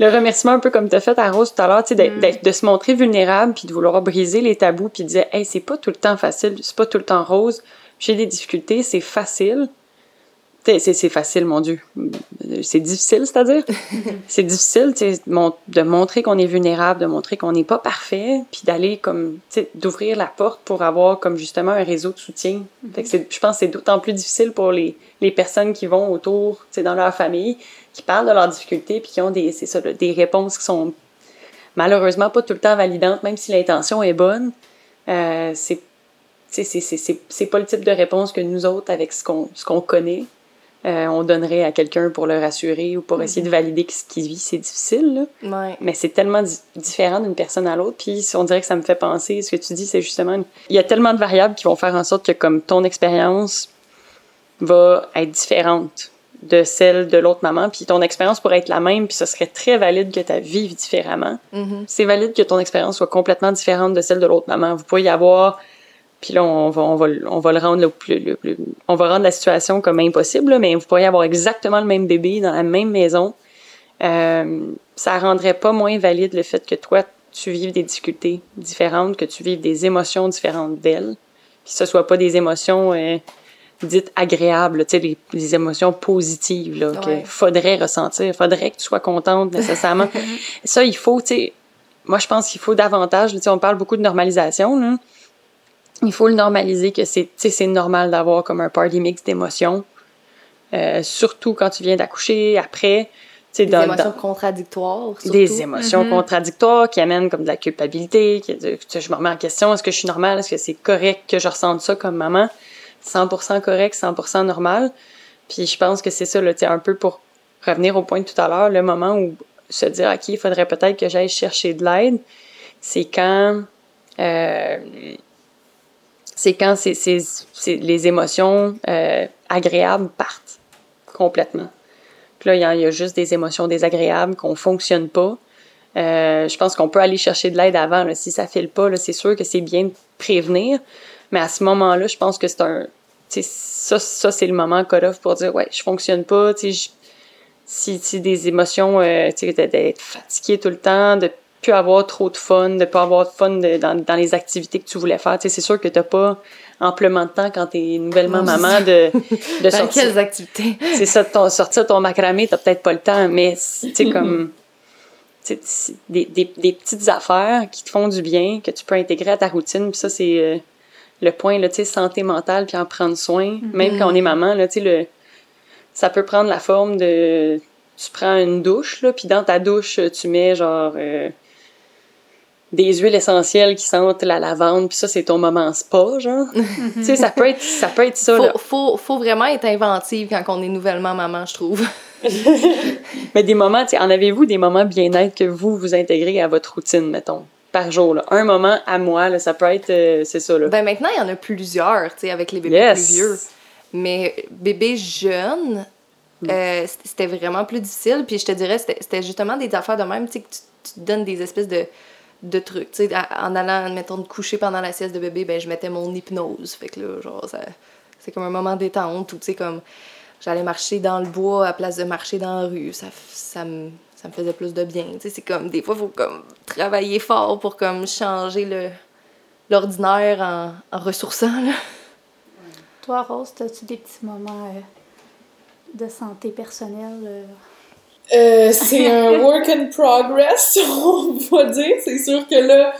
le remerciement un peu comme tu as fait à Rose tout à l'heure, tu sais, d'être- Mm. de se montrer vulnérable puis de vouloir briser les tabous puis de dire, hey, c'est pas tout le temps facile, c'est pas tout le temps rose. J'ai des difficultés, c'est facile. C'est facile, mon Dieu. C'est difficile, c'est-à-dire? c'est difficile mon- de montrer qu'on est vulnérable, de montrer qu'on n'est pas parfait, puis d'aller comme, d'ouvrir la porte pour avoir comme justement un réseau de soutien. Fait que c'est- je pense que c'est d'autant plus difficile pour les, les personnes qui vont autour, dans leur famille, qui parlent de leurs difficultés, puis qui ont des, ça, des réponses qui sont malheureusement pas tout le temps validantes, même si l'intention est bonne. Euh, c'est c'est- pas le type de réponse que nous autres, avec ce qu'on ce qu'on connaît, euh, on donnerait à quelqu'un pour le rassurer ou pour essayer de valider que ce qu'il vit, c'est difficile. Là. Ouais. Mais c'est tellement di- différent d'une personne à l'autre. Puis on dirait que ça me fait penser, ce que tu dis, c'est justement, il y a tellement de variables qui vont faire en sorte que comme ton expérience va être différente de celle de l'autre maman, puis ton expérience pourrait être la même, puis ce serait très valide que tu vives différemment. Mhm. C'est valide que ton expérience soit complètement différente de celle de l'autre maman. Vous pourriez avoir puis là, on va, on va, on va le rendre le plus, le plus- on va rendre la situation comme impossible, là, mais vous pourriez avoir exactement le même bébé dans la même maison. Euh, ça rendrait pas moins valide le fait que toi, tu vives des difficultés différentes, que tu vives des émotions différentes d'elle, puis que ce soit pas des émotions euh, dites agréables, tu sais, des, des émotions positives, là, Ouais. qu'il faudrait ressentir, faudrait que tu sois contente nécessairement. Ça, il faut, tu sais, moi, je pense qu'il faut davantage, tu sais, on parle beaucoup de normalisation, là. Il faut le normaliser que c'est, tu sais, c'est normal d'avoir comme un party mix d'émotions. Euh, surtout quand tu viens d'accoucher, après, tu sais, Des dans, émotions dans- contradictoires, surtout. des émotions Mhm. contradictoires qui amènent comme de la culpabilité, qui, je me remets en question, est-ce que je suis normale, est-ce que c'est correct que je ressente ça comme maman? 100% correct, 100% normal. Puis je pense que c'est ça, là, tu sais, un peu pour revenir au point de tout à l'heure, le moment où se dire, OK, il faudrait peut-être que j'aille chercher de l'aide, c'est quand, euh, c'est quand c'est, c'est- les émotions euh, agréables partent complètement. Puis là, il y, a- juste des émotions désagréables qu'on fonctionne pas. Euh, je pense qu'on peut aller chercher de l'aide avant. Si ça file pas, c'est sûr que c'est bien de prévenir. Mais à ce moment-là, je pense que c'est un. Ça, ça c'est le moment cut-off pour dire Ouais, je fonctionne pas. Si des émotions, euh, d'être fatigué tout le temps, de plus avoir trop de fun, de pas avoir de fun dans, dans, les activités que tu voulais faire. C'est sûr que tu pas amplement de temps quand tu es nouvellement maman de, de sortir. quelles activités? C'est ça, ton, sortir ton macramé, t'as peut-être pas le temps, mais c'est comme des, des, des, petites affaires qui te font du bien, que tu peux intégrer à ta routine. Puis ça, c'est euh, le point, là, tu sais, santé mentale, puis en prendre soin. Mm-hmm. Même quand on est maman, là, tu sais, le, ça peut prendre la forme de... Tu prends une douche, là, puis dans ta douche, tu mets, genre... Euh, des huiles essentielles qui sentent la lavande, puis ça, c'est ton moment spa, genre. tu sais, ça peut être ça, peut être ça faut, là. Faut, faut vraiment être inventive quand on est nouvellement maman, je trouve. Mais des moments, en avez-vous des moments bien-être que vous, vous intégrez à votre routine, mettons? par jour. Là? Un moment à moi, là, ça peut être, euh, c'est ça. Là. Ben maintenant, il y en a plusieurs, tu sais, avec les bébés plus vieux. Mais bébé jeune, mm. euh, c'était vraiment plus difficile. Puis je te dirais, c'était justement des affaires de même, tu sais, que tu, te donnes des espèces de, de trucs. En allant, mettons, de coucher pendant la sieste de bébé, ben je mettais mon hypnose. Fait que là, genre, c'est comme un moment détente ou tu sais, comme j'allais marcher dans le bois à place de marcher dans la rue. Ça, ça, me, faisait plus de bien. C'est comme, des fois, il faut comme travailler fort pour changer l'ordinaire en, en ressourçant. Toi, Rose, as-tu des petits moments euh, de santé personnelle? Euh? Euh, c'est un work in progress, on va dire. C'est sûr que là,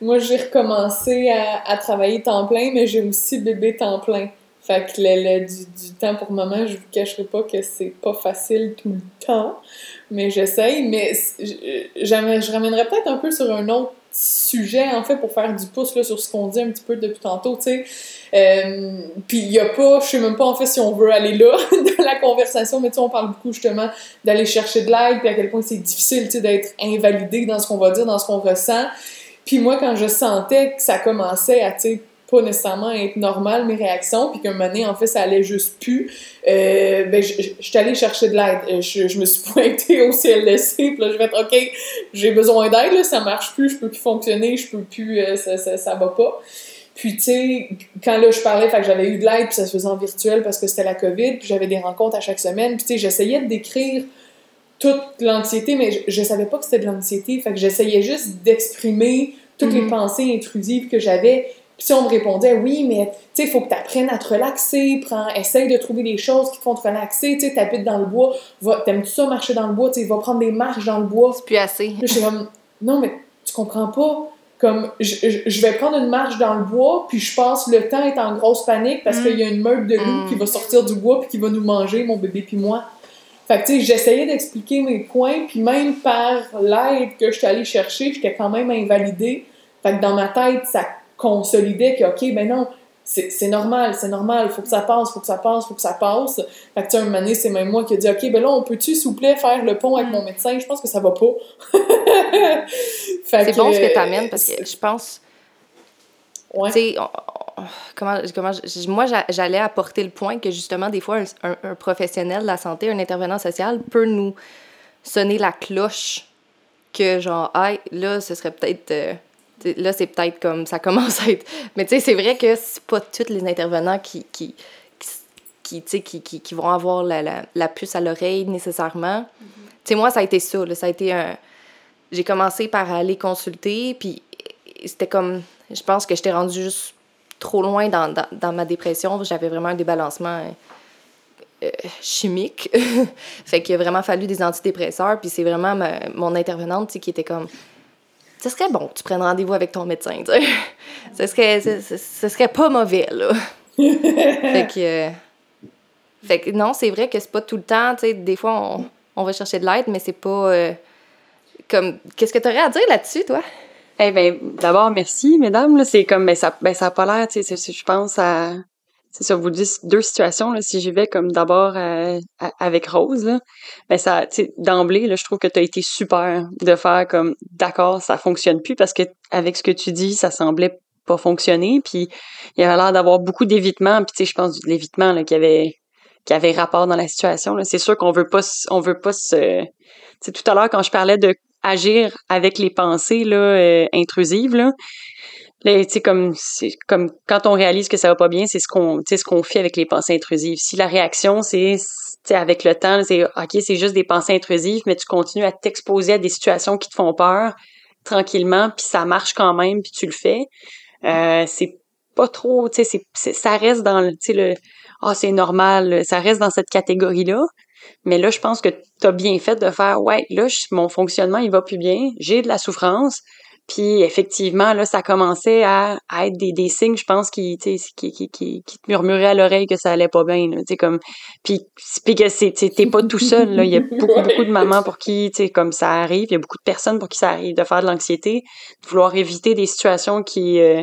moi, j'ai recommencé à, à travailler temps plein, mais j'ai aussi bébé temps plein. Fait que le, du, du, temps pour maman, je vous cacherai pas que c'est pas facile tout le temps, mais j'essaye. Mais je, je ramènerais peut-être un peu sur un autre sujet, en fait, pour faire du pouce là, sur ce qu'on dit un petit peu depuis tantôt, tu sais. Euh, puis il y a pas, je sais même pas en fait si on veut aller là dans la conversation, mais tu sais, on parle beaucoup justement d'aller chercher de l'aide, puis à quel point c'est difficile, tu sais, d'être invalidé dans ce qu'on va dire, dans ce qu'on ressent. Puis moi, quand je sentais que ça commençait à, tu sais, pas nécessairement être normal mes réactions, puis qu'un moment donné, en fait, ça allait juste plus, euh, ben, je, suis allée chercher de l'aide. Euh, je, je, me suis pointée au CLSC, puis là, je vais être, OK, j'ai besoin d'aide, là, ça marche plus, je peux plus fonctionner, je peux plus, euh, ça, ça, ça va pas. Puis, tu sais, quand là, je parlais, fait que j'avais eu de l'aide, puis ça se faisait en virtuel parce que c'était la COVID, puis j'avais des rencontres à chaque semaine, puis tu sais, j'essayais de décrire toute l'anxiété, mais je, je, savais pas que c'était de l'anxiété, fait que j'essayais juste d'exprimer toutes les mm-hmm. pensées intrusives que j'avais, si on me répondait, oui, mais tu sais, il faut que tu apprennes à te relaxer, prends, essaye de trouver des choses qui te font te relaxer, tu sais, t'habites dans le bois, t'aimes-tu ça marcher dans le bois, tu sais, va prendre des marches dans le bois. C'est plus assez. je suis comme, non, mais tu comprends pas. Comme, je, vais prendre une marche dans le bois, puis je passe le temps est en grosse panique parce qu'il y a une meute de loups qui va sortir du bois puis qui va nous manger, mon bébé puis moi. Fait que, tu sais, j'essayais d'expliquer mes points, puis même par l'aide que je suis allée chercher, j'étais quand même invalidée. Fait que dans ma tête, ça consolidait que, OK, ben non, c'est normal, c'est normal, faut que ça passe, faut que ça passe, faut que ça passe. Fait que, tu sais, un c'est même moi qui ai dit, OK, ben là, on peut-tu, s'il vous plaît, faire le pont avec mm. mon médecin? Je pense que ça va pas. c'est bon ce que tu amènes parce que je pense. Ouais. Tu sais, comment, comment moi, j'allais apporter le point que justement, des fois, un, professionnel de la santé, un intervenant social peut nous sonner la cloche que, genre, ah, là, ce serait peut-être. Euh, là, c'est peut-être comme ça commence à être. Mais tu sais, c'est vrai que c'est pas tous les intervenants qui, qui, qui, qui, qui, qui vont avoir la, la, la puce à l'oreille nécessairement. Mm-hmm. Tu sais, moi, ça a été ça. Là, ça a été un. J'ai commencé par aller consulter, puis c'était comme. Je pense que j'étais rendue juste trop loin dans, dans, dans ma dépression. J'avais vraiment un débalancement. Euh, chimique. fait qu'il a vraiment fallu des antidépresseurs. Puis c'est vraiment mon intervenante qui était comme ce serait bon que tu prennes rendez-vous avec ton médecin, tu sais. ce, serait, ce, serait pas mauvais, là. fait que... Euh, fait que non, c'est vrai que c'est pas tout le temps, tu sais, des fois, on, on va chercher de l'aide, mais c'est pas... Euh, comme... Qu'est-ce que tu aurais à dire là-dessus, toi? Eh bien, d'abord, merci, mesdames. C'est comme, ben, ça, ben, ça a pas l'air, tu sais, je pense à c'est ça, vous dites deux situations. Là, si j'y vais comme d'abord euh, avec Rose, là, ben ça, d'emblée, là, je trouve que tu as été super de faire comme d'accord, ça fonctionne plus parce que avec ce que tu dis, ça semblait pas fonctionner. Puis il y avait l'air d'avoir beaucoup d'évitement. Puis tu sais, je pense de l'évitement qui avait qui avait rapport dans la situation. C'est sûr qu'on veut pas on veut pas se. sais tout à l'heure, quand je parlais de agir avec les pensées là, euh, intrusives. Là. Là, comme comme quand on réalise que ça va pas bien, c'est ce qu'on ce qu'on fait avec les pensées intrusives. Si la réaction c'est avec le temps, c'est OK, c'est juste des pensées intrusives, mais tu continues à t'exposer à des situations qui te font peur tranquillement, puis ça marche quand même, puis tu le fais. Euh, c'est pas trop, tu sais, ça reste dans le, le ah c'est normal, ça reste dans cette catégorie là. Mais là, je pense que tu as bien fait de faire ouais, là, mon fonctionnement il va plus bien, j'ai de la souffrance, puis effectivement, là, ça commençait à, être des, des signes, je pense, qui, qui, qui, qui, qui te murmuraient à l'oreille que ça allait pas bien. Là, comme, puis, puis que c'est, t'es pas tout seul. Là. Il y a beaucoup, beaucoup de mamans pour qui, tu sais, comme ça arrive. Il y a beaucoup de personnes pour qui ça arrive de faire de l'anxiété, de vouloir éviter des situations qui, euh,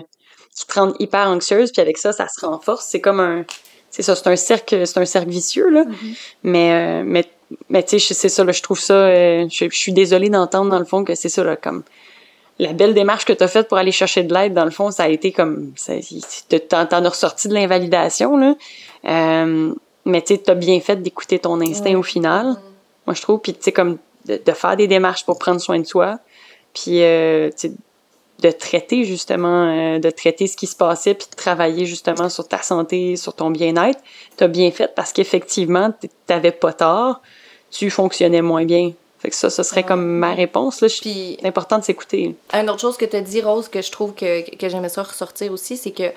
qui te rendent hyper anxieuse. Puis avec ça, ça se renforce. C'est comme un, c'est ça, c'est un cercle, c'est un cercle vicieux là. Mm-hmm. Mais, euh, mais, mais tu sais, c'est ça. Là, je trouve ça. Euh, je, je suis désolée d'entendre dans le fond que c'est ça là, comme la belle démarche que tu as faite pour aller chercher de l'aide, dans le fond, ça a été comme. T'en as ressorti de l'invalidation, là. Euh, mais tu as bien fait d'écouter ton instinct au final. Moi, je trouve. Puis, tu sais, comme de, faire des démarches pour prendre soin de soi. Puis, euh, de traiter, justement, euh, de traiter ce qui se passait, puis de travailler, justement, sur ta santé, sur ton bien-être. Tu as bien fait parce qu'effectivement, tu n'avais pas tort. Tu fonctionnais moins bien. Fait que ça, ce serait comme ma réponse. Là. Puis, c'est important de s'écouter. Une autre chose que tu as dit, Rose, que je trouve que, que j'aimais ça ressortir aussi, c'est que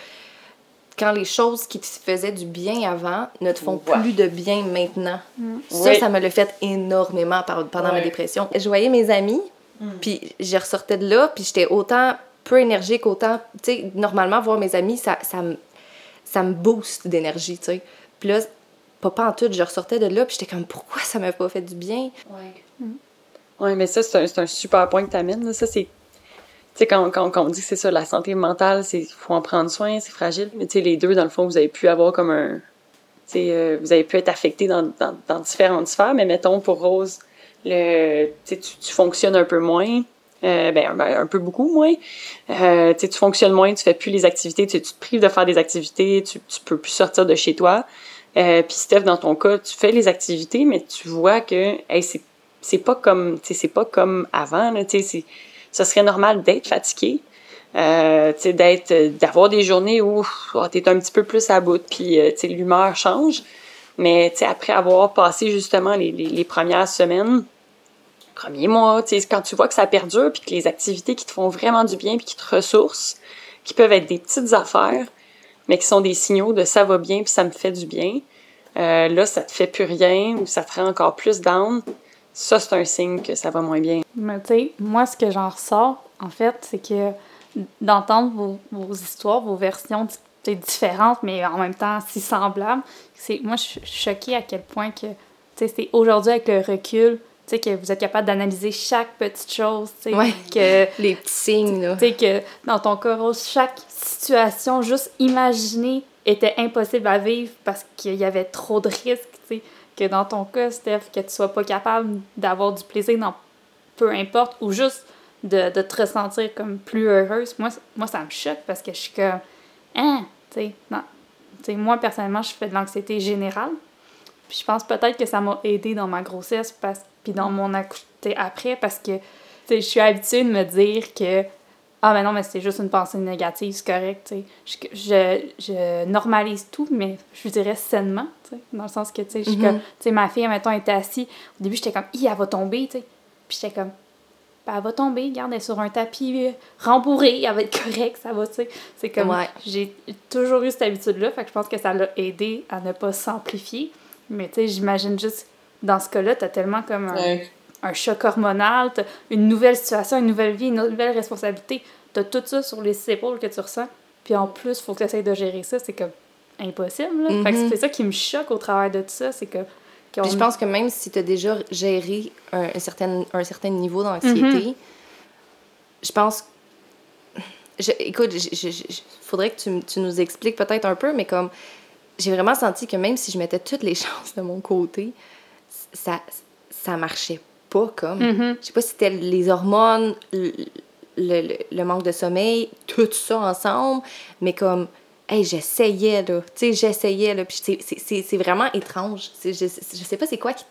quand les choses qui te faisaient du bien avant ne te font plus de bien maintenant. Mm. Ça, ça me l'a fait énormément pendant ma dépression. Je voyais mes amis, mm. puis je ressortais de là, puis j'étais autant peu énergique, autant... Tu sais, normalement, voir mes amis, ça, ça, me, ça me booste d'énergie, tu sais. Puis là, pas, pas en tout, je ressortais de là, puis j'étais comme, pourquoi ça m'a pas fait du bien? Ouais. Oui, mais ça, c'est un, super point que tu amènes. Ça, c'est. Tu sais, quand, quand, on dit que c'est ça, la santé mentale, il faut en prendre soin, c'est fragile. Mais tu sais, les deux, dans le fond, vous avez pu avoir comme un. Tu sais, euh, vous avez pu être affecté dans, dans, dans, différentes sphères, mais mettons, pour Rose, le, tu, tu fonctionnes un peu moins. Euh, ben, un, peu beaucoup moins. Euh, tu fonctionnes moins, tu fais plus les activités, tu, tu te prives de faire des activités, tu, tu peux plus sortir de chez toi. Euh, Puis Steph, dans ton cas, tu fais les activités, mais tu vois que hey, c'est pas comme c'est pas comme avant là, ça serait normal d'être fatigué euh, d'être d'avoir des journées où oh, tu es un petit peu plus à bout puis euh, l'humeur change. Mais après avoir passé justement les, les, les premières semaines premiers mois quand tu vois que ça perdure puis que les activités qui te font vraiment du bien puis qui te ressourcent qui peuvent être des petites affaires mais qui sont des signaux de ça va bien puis ça me fait du bien euh, là ça te fait plus rien ou ça te rend encore plus down ça, c'est un signe que ça va moins bien. Mais tu sais, moi, ce que j'en ressors, en fait, c'est que d'entendre vos, vos, histoires, vos versions différentes, mais en même temps si semblables, moi, je suis choquée à quel point que, tu sais, c'est aujourd'hui avec le recul, sais, que vous êtes capable d'analyser chaque petite chose, tu sais, que... Les petits signes, là. Tu sais, que dans ton corps, chaque situation, juste imaginée, était impossible à vivre parce qu'il y avait trop de risques, tu sais que dans ton cas, Steph, que tu sois pas capable d'avoir du plaisir dans peu importe, ou juste de, de, te ressentir comme plus heureuse, moi, moi ça me choque parce que je suis comme, hein, tu sais, moi, personnellement, je fais de l'anxiété générale. Puis je pense peut-être que ça m'a aidé dans ma grossesse, parce, puis dans mon accouchement après, parce que, je suis habituée de me dire que ah, mais non, mais c'est juste une pensée négative, c'est correct, tu sais. Je, je, normalise tout, mais je dirais sainement, tu sais. Dans le sens que, tu sais, tu sais, ma fille, mettons, était assise. Au début, j'étais comme, elle va tomber, tu sais. Puis j'étais comme, ben, elle va tomber, regarde, elle est sur un tapis rembourré, elle va être correcte, ça va, tu sais. C'est comme, j'ai toujours eu cette habitude-là, fait que je pense que ça l'a aidé à ne pas s'amplifier. Mais, tu sais, j'imagine juste, dans ce cas-là, t'as tellement comme un un choc hormonal, t'as une nouvelle situation, une nouvelle vie, une nouvelle responsabilité. T'as tout ça sur les épaules que tu ressens. Puis en plus, il faut que tu de gérer ça. C'est comme impossible. Là. Fait que mhm. c'est ça qui me choque au travers de tout ça. C'est que. Puis je pense que même si tu as déjà géré un, certain, un certain niveau d'anxiété, mhm. je pense. Je, écoute, il faudrait que tu, tu nous expliques peut-être un peu, mais comme j'ai vraiment senti que même si je mettais toutes les chances de mon côté, ça, ça marchait pas comme. Mm-hmm. Je sais pas si c'était les hormones, le, le, manque de sommeil, tout ça ensemble, mais comme, hey, j'essayais, là. Tu sais, j'essayais, là. Puis c'est vraiment étrange. Je, je sais pas c'est quoi qui,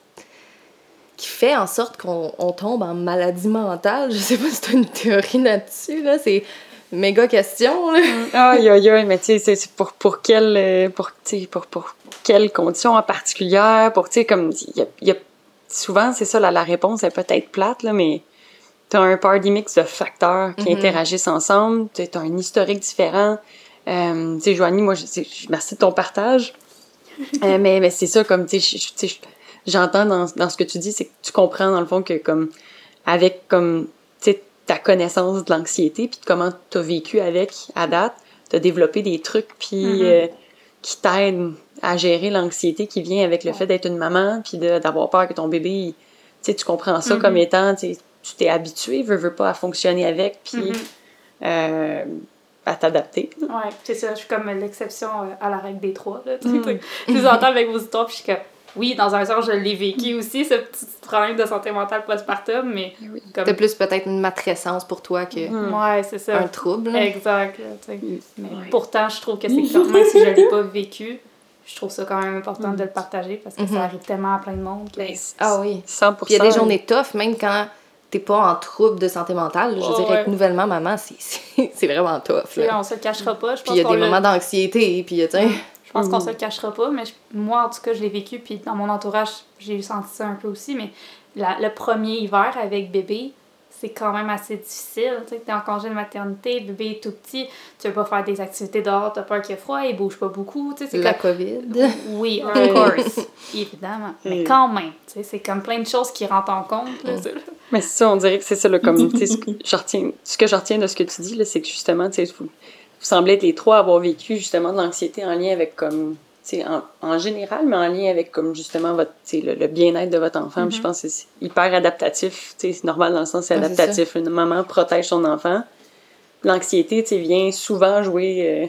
qui fait en sorte qu'on on tombe en maladie mentale. Je sais pas si tu as une théorie là-dessus, là. C'est méga question. Aïe, aïe, aïe, mais tu sais, c'est pour, pour quelle, euh, pour, pour, pour quelles conditions en particulier, pour, tu sais, comme, il y a, souvent, c'est ça, la, la réponse est peut-être plate, là, mais tu as un party mix de facteurs qui mm-hmm. interagissent ensemble, tu as un historique différent. Euh, tu sais, Joanie, moi, je, merci de ton partage. Euh, mais mais c'est ça, comme, tu sais, j'entends dans, dans ce que tu dis, c'est que tu comprends, dans le fond, que, comme, avec, comme, tu sais, ta connaissance de l'anxiété, puis de comment tu as vécu avec à date, tu as développé des trucs, puis mm-hmm. euh, qui t'aident à gérer l'anxiété qui vient avec le fait d'être une maman, puis d'avoir peur que ton bébé, tu sais, tu comprends ça comme mm-hmm. étant, tu t'es habitué, veux, veux pas, à fonctionner avec, puis mm-hmm. euh, à t'adapter. Ouais, c'est ça, je suis comme l'exception euh, à la règle des trois, là, mm. Je vous entends avec vos histoires, puis je suis comme oui, dans un sens, je l'ai vécu aussi, ce petit problème de santé mentale postpartum, mais... Oui. Comme... plus peut-être une matrescence pour toi que mm. ouais, c'est ça. un trouble. Exact. Mais pourtant, je trouve que c'est quand même, si je ne l'ai pas vécu, je trouve ça quand même important mm. de le partager parce que ça mm-hmm. arrive tellement à plein de monde. Ben, ah oui. 100%. Puis il y a des journées tough, même quand t'es pas en trouble de santé mentale. Je dirais que nouvellement maman, c'est vraiment tough. Là. On se le cachera pas. Je puis il y a des moments d'anxiété, puis tu sais... Je pense qu'on mm. se le cachera pas, mais moi, en tout cas, je l'ai vécu, puis dans mon entourage, j'ai senti ça un peu aussi, mais le premier hiver avec bébé, c'est quand même assez difficile. Tu sais, es en congé de maternité, bébé est tout petit, tu veux pas faire des activités dehors, t'as peur qu'il y ait froid, il bouge pas beaucoup. Tu sais, La COVID. Oui, of course, évidemment. Mais quand même, tu sais, c'est comme plein de choses qui rentrent en compte. Là, mais c'est ça, on dirait que c'est ça, le comme, ce, que je retiens, ce que je retiens de ce que tu dis, c'est que justement, tu sais, vous semblez être les trois avoir vécu justement de l'anxiété en lien avec comme en, en général, mais en lien avec comme justement votre le, le bien-être de votre enfant. Je mm-hmm. pense que c'est hyper adaptatif. C'est normal dans le sens c'est adaptatif. Une maman protège son enfant. L'anxiété vient souvent jouer. Euh,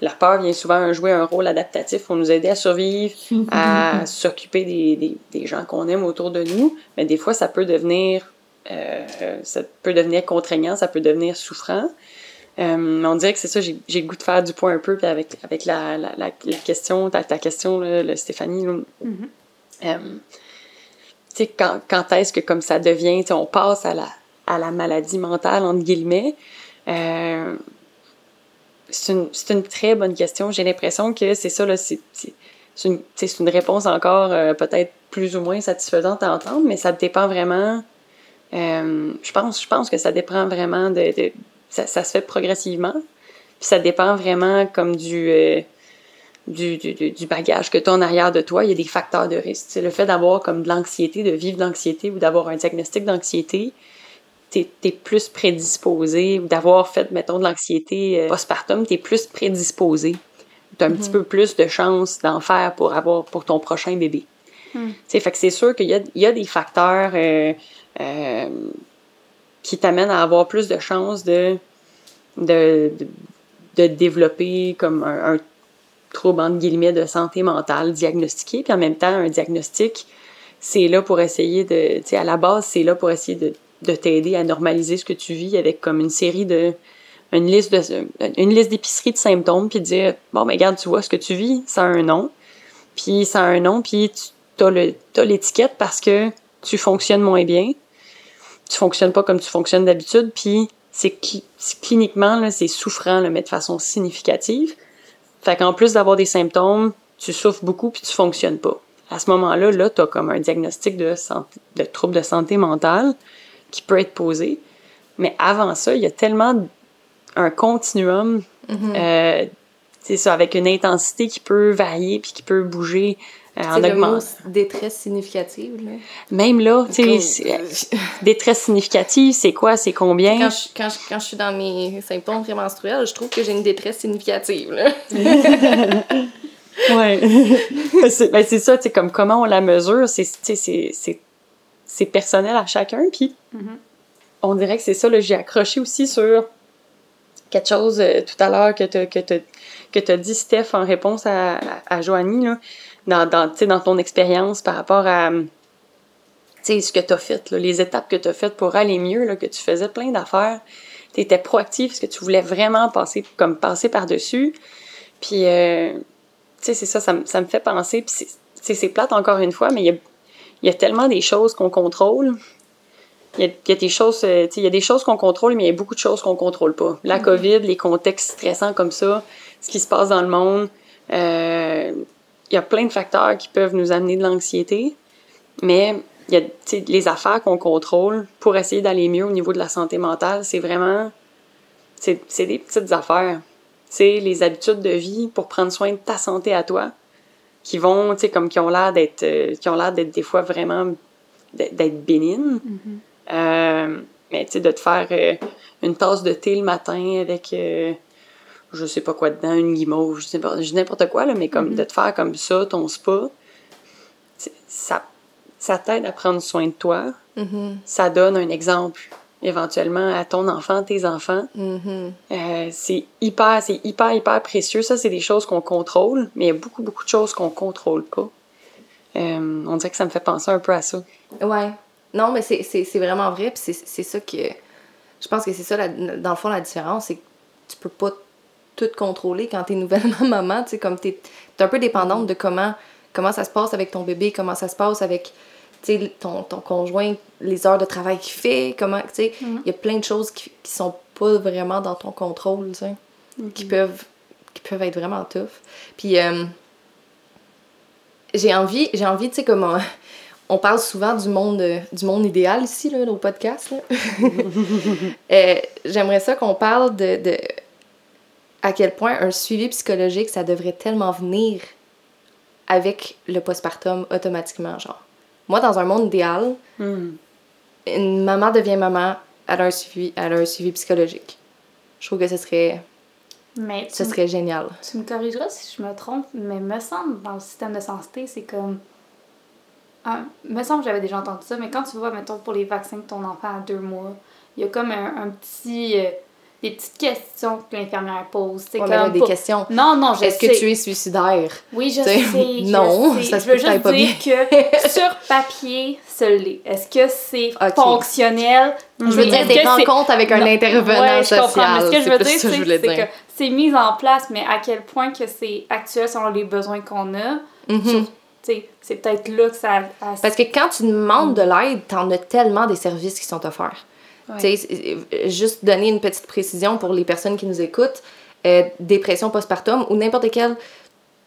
la peur vient souvent jouer un rôle adaptatif pour nous aider à survivre, à s'occuper des, des, des, gens qu'on aime autour de nous. Mais des fois, ça peut devenir, euh, ça peut devenir contraignant, ça peut devenir souffrant. Euh, on dirait que c'est ça, j'ai le goût de faire du point un peu, puis avec, avec la, la, la, question, ta, ta question, le Stéphanie. Mm-hmm. Euh, tu sais, quand, quand est-ce que comme ça devient, on passe à la, à la maladie mentale, entre guillemets, euh, c'est une, une, très bonne question. J'ai l'impression que c'est ça, là, c'est une, une réponse encore peut-être plus ou moins satisfaisante à entendre, mais ça dépend vraiment. je, pense, je pense que ça dépend vraiment de, de ça, ça, se fait progressivement. Puis ça dépend vraiment comme du, euh, du, du, du, bagage que tu as en arrière de toi. Il y a des facteurs de risque. C'est le fait d'avoir comme de l'anxiété, de vivre d'anxiété ou d'avoir un diagnostic d'anxiété. Tu es, plus prédisposé ou d'avoir fait, mettons, de l'anxiété euh, postpartum, tu es plus prédisposé. Tu as un petit mm-hmm. peu plus de chances d'en faire pour avoir pour ton prochain bébé. Mm. Fait que c'est sûr qu'il y y a des facteurs euh, euh, qui t'amène à avoir plus de chances de, de, de, développer comme un, trouble, entre guillemets, de santé mentale diagnostiqué. Puis en même temps, un diagnostic, c'est là pour essayer de, tu sais, à la base, c'est là pour essayer de, de t'aider à normaliser ce que tu vis avec comme une série de, une liste de, une liste de symptômes, puis dire, bon, mais regarde, tu vois, ce que tu vis, ça a un nom. Puis ça a un nom, puis tu as l'étiquette parce que tu fonctionnes moins bien tu fonctionnes pas comme tu fonctionnes d'habitude, puis c'est cliniquement, c'est souffrant, là, mais de façon significative. Fait qu'en plus d'avoir des symptômes, tu souffres beaucoup puis tu fonctionnes pas. À ce moment-là, là, tu as comme un diagnostic de, santé, de trouble de santé mentale qui peut être posé. Mais avant ça, il y a tellement un continuum, mm-hmm. euh, c'est ça, avec une intensité qui peut varier puis qui peut bouger en augmentant. détresse significative. Là. Même là, tu sais, détresse significative, c'est quoi, c'est combien? Quand je, quand, je, quand je suis dans mes symptômes prémenstruels, je trouve que j'ai une détresse significative. Là. ouais. ben, c'est ça, tu sais, comme comment on la mesure, c'est c'est personnel à chacun. Puis mm-hmm. on dirait que c'est ça, j'ai accroché aussi sur quelque chose euh, tout à l'heure que tu que que as dit, Steph, en réponse à, à, à Joanie. Là dans, dans, dans ton expérience par rapport à ce que tu as fait, là, les étapes que tu as faites pour aller mieux, là, que tu faisais plein d'affaires. Tu étais proactif parce que tu voulais vraiment passer, comme passer par-dessus. Puis, euh, tu sais, c'est ça, ça, ça, me fait penser. Puis c'est plate encore une fois, mais il y a, y a tellement des choses qu'on contrôle. Il y, a, il y a des choses, euh, tu sais, il y a des choses qu'on contrôle, mais il y a beaucoup de choses qu'on contrôle pas. La COVID, les contextes stressants comme ça, ce qui se passe dans le monde, euh, il y a plein de facteurs qui peuvent nous amener de l'anxiété, mais il y a les affaires qu'on contrôle pour essayer d'aller mieux au niveau de la santé mentale, c'est vraiment, c'est des petites affaires. C'est les habitudes de vie pour prendre soin de ta santé à toi, qui vont, tu sais, comme qui ont l'air d'être, euh, qui ont l'air d'être des fois vraiment d'être bénignes. Euh, mais tu sais, de te faire euh, une tasse de thé le matin avec, je sais pas quoi dedans, une guimauve, je sais pas, je dis n'importe quoi, là, mais comme de te faire comme ça, ton spa, ça, ça t'aide à prendre soin de toi. Mhm. Ça donne un exemple éventuellement à ton enfant, tes enfants. Mhm. Euh, c'est hyper, c'est hyper, hyper précieux. Ça, c'est des choses qu'on contrôle, mais il y a beaucoup, beaucoup de choses qu'on contrôle pas. Euh, on dirait que ça me fait penser un peu à ça. Ouais. Non, mais c'est vraiment vrai. Puis c'est c'est ça que. Je pense que c'est ça, la- dans le fond, la différence. C'est que tu peux pas tout contrôler quand t'es nouvellement maman. Tu sais, comme t'es es un peu dépendante de comment, comment ça se passe avec ton bébé, comment ça se passe avec ton, ton conjoint, les heures de travail qu'il fait, comment. Tu sais, il y a plein de choses qui, qui sont pas vraiment dans ton contrôle, tu sais, qui, peuvent, qui peuvent être vraiment tough. Puis. euh, j'ai envie, j'ai envie, tu sais, comme on, on parle souvent du monde, euh, du monde idéal ici, là, au podcast. Euh, J'aimerais ça qu'on parle de, de à quel point un suivi psychologique, ça devrait tellement venir avec le postpartum automatiquement, genre. Moi, dans un monde idéal, une maman devient maman, elle a un suivi, elle a un suivi psychologique. Je trouve que ce serait, Mais ce serait génial. tu me corrigeras si je me trompe, mais me semble, dans le système de santé, c'est comme. Me semble que j'avais déjà entendu ça, mais quand tu vas, mettons, pour les vaccins de ton enfant à deux mois, il y a comme un, un petit. euh, des petites questions que l'infirmière pose. C'est Ouais, comme. des pour- questions. Non, non, je Est-ce que tu es suicidaire? Oui, je T'sais, sais. je non, sais. ça se je veux juste pas dire que sur papier, ce l'est. Est-ce que c'est fonctionnel? Je veux dire des rencontres avec un intervenant Ouais, je comprends. social. Mais ce que je veux dire, ça je c'est que c'est mis en place, mais à quel point que c'est actuel selon les besoins qu'on a. Mhm. C'est peut-être là que ça... a- Parce que quand tu demandes de l'aide, t'en as tellement des services qui sont offerts. Ouais. Tu sais, c'est- euh, juste donner une petite précision pour les personnes qui nous écoutent, euh, dépression postpartum ou n'importe quel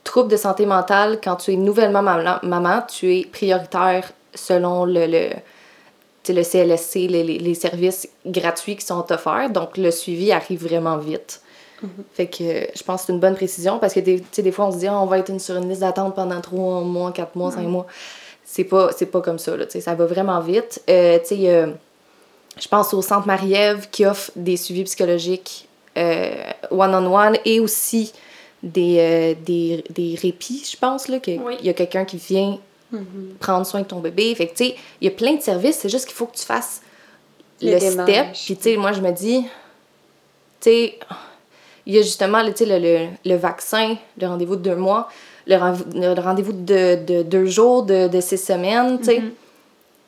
trouble de santé mentale, quand tu es nouvellement maman, maman tu es prioritaire selon le, le, le CLSC, les, les, services gratuits qui sont offerts. Donc, le suivi arrive vraiment vite. Fait que je pense que c'est une bonne précision parce que des, tu sais, des fois, on se dit, Ah, on va être une- sur une liste d'attente pendant trois mois, quatre mois, cinq mois. C'est pas, c'est pas comme ça, là, ça va vraiment vite. Euh, tu sais, euh, je pense au Centre Marie-Ève qui offre des suivis psychologiques euh, one-on-one et aussi des, euh, des, des répits, je pense, là, qu'il Oui. y a quelqu'un qui vient prendre soin de ton bébé. Fait que, tu sais, il y a plein de services, c'est juste qu'il faut que tu fasses Les le démarches. step. Puis, tu sais, moi, je me dis, tu sais, il y a justement le, tu sais, le, le, le vaccin, le rendez-vous de deux mois, le, le rendez-vous de, de deux jours, de, de six semaines, tu sais. Mhm.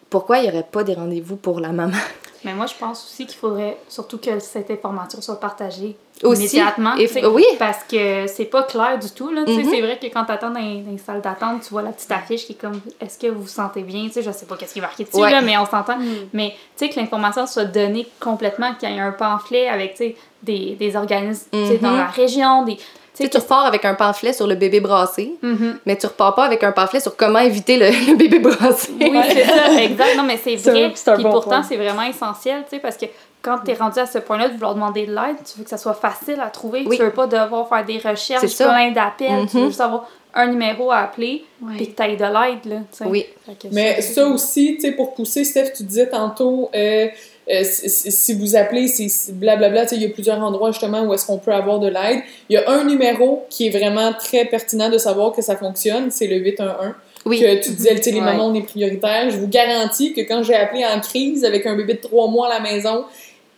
Pourquoi il n'y aurait pas des rendez-vous pour la maman? Mais moi, je pense aussi qu'il faudrait surtout que cette information soit partagée Aussi. immédiatement. Oui. Parce que c'est pas clair du tout. Là, tu sais, Mhm. C'est vrai que quand tu attends dans, les- dans les salles d'attente, tu vois la petite affiche qui est comme Est-ce que vous vous sentez bien tu sais, Je sais pas qu'est-ce qui est marqué dessus, Ouais. là, mais on s'entend. Mais tu sais, que l'information soit donnée complètement, qu'il y ait un pamphlet avec tu sais, des, des organismes tu sais, dans la région. Des, Tu sais, tu repars avec un pamphlet sur le bébé brassé, Mhm. mais tu repars pas avec un pamphlet sur comment éviter le, le bébé brassé. Oui, c'est ça, exact. Non, mais c'est vrai. Puis bon pourtant, c'est vraiment essentiel, tu sais, parce que quand tu es rendu à ce point-là de vouloir demander de l'aide, tu veux que ça soit facile à trouver. Oui. Tu veux pas devoir faire des recherches, plein d'appels. Tu Mhm. veux juste avoir un numéro à appeler, puis que tu de l'aide, là, tu sais. Oui. Mais ça aussi, tu sais, pour pousser, Steph, tu disais tantôt, euh, euh, si, vous appelez, c'est blablabla, il y a plusieurs endroits justement où est-ce qu'on peut avoir de l'aide. Il y a un numéro qui est vraiment très pertinent de savoir que ça fonctionne, c'est le 811. Oui. Que tu disais, sais, les mamans, on est prioritaires. Je vous garantis que quand j'ai appelé en crise avec un bébé de trois mois à la maison,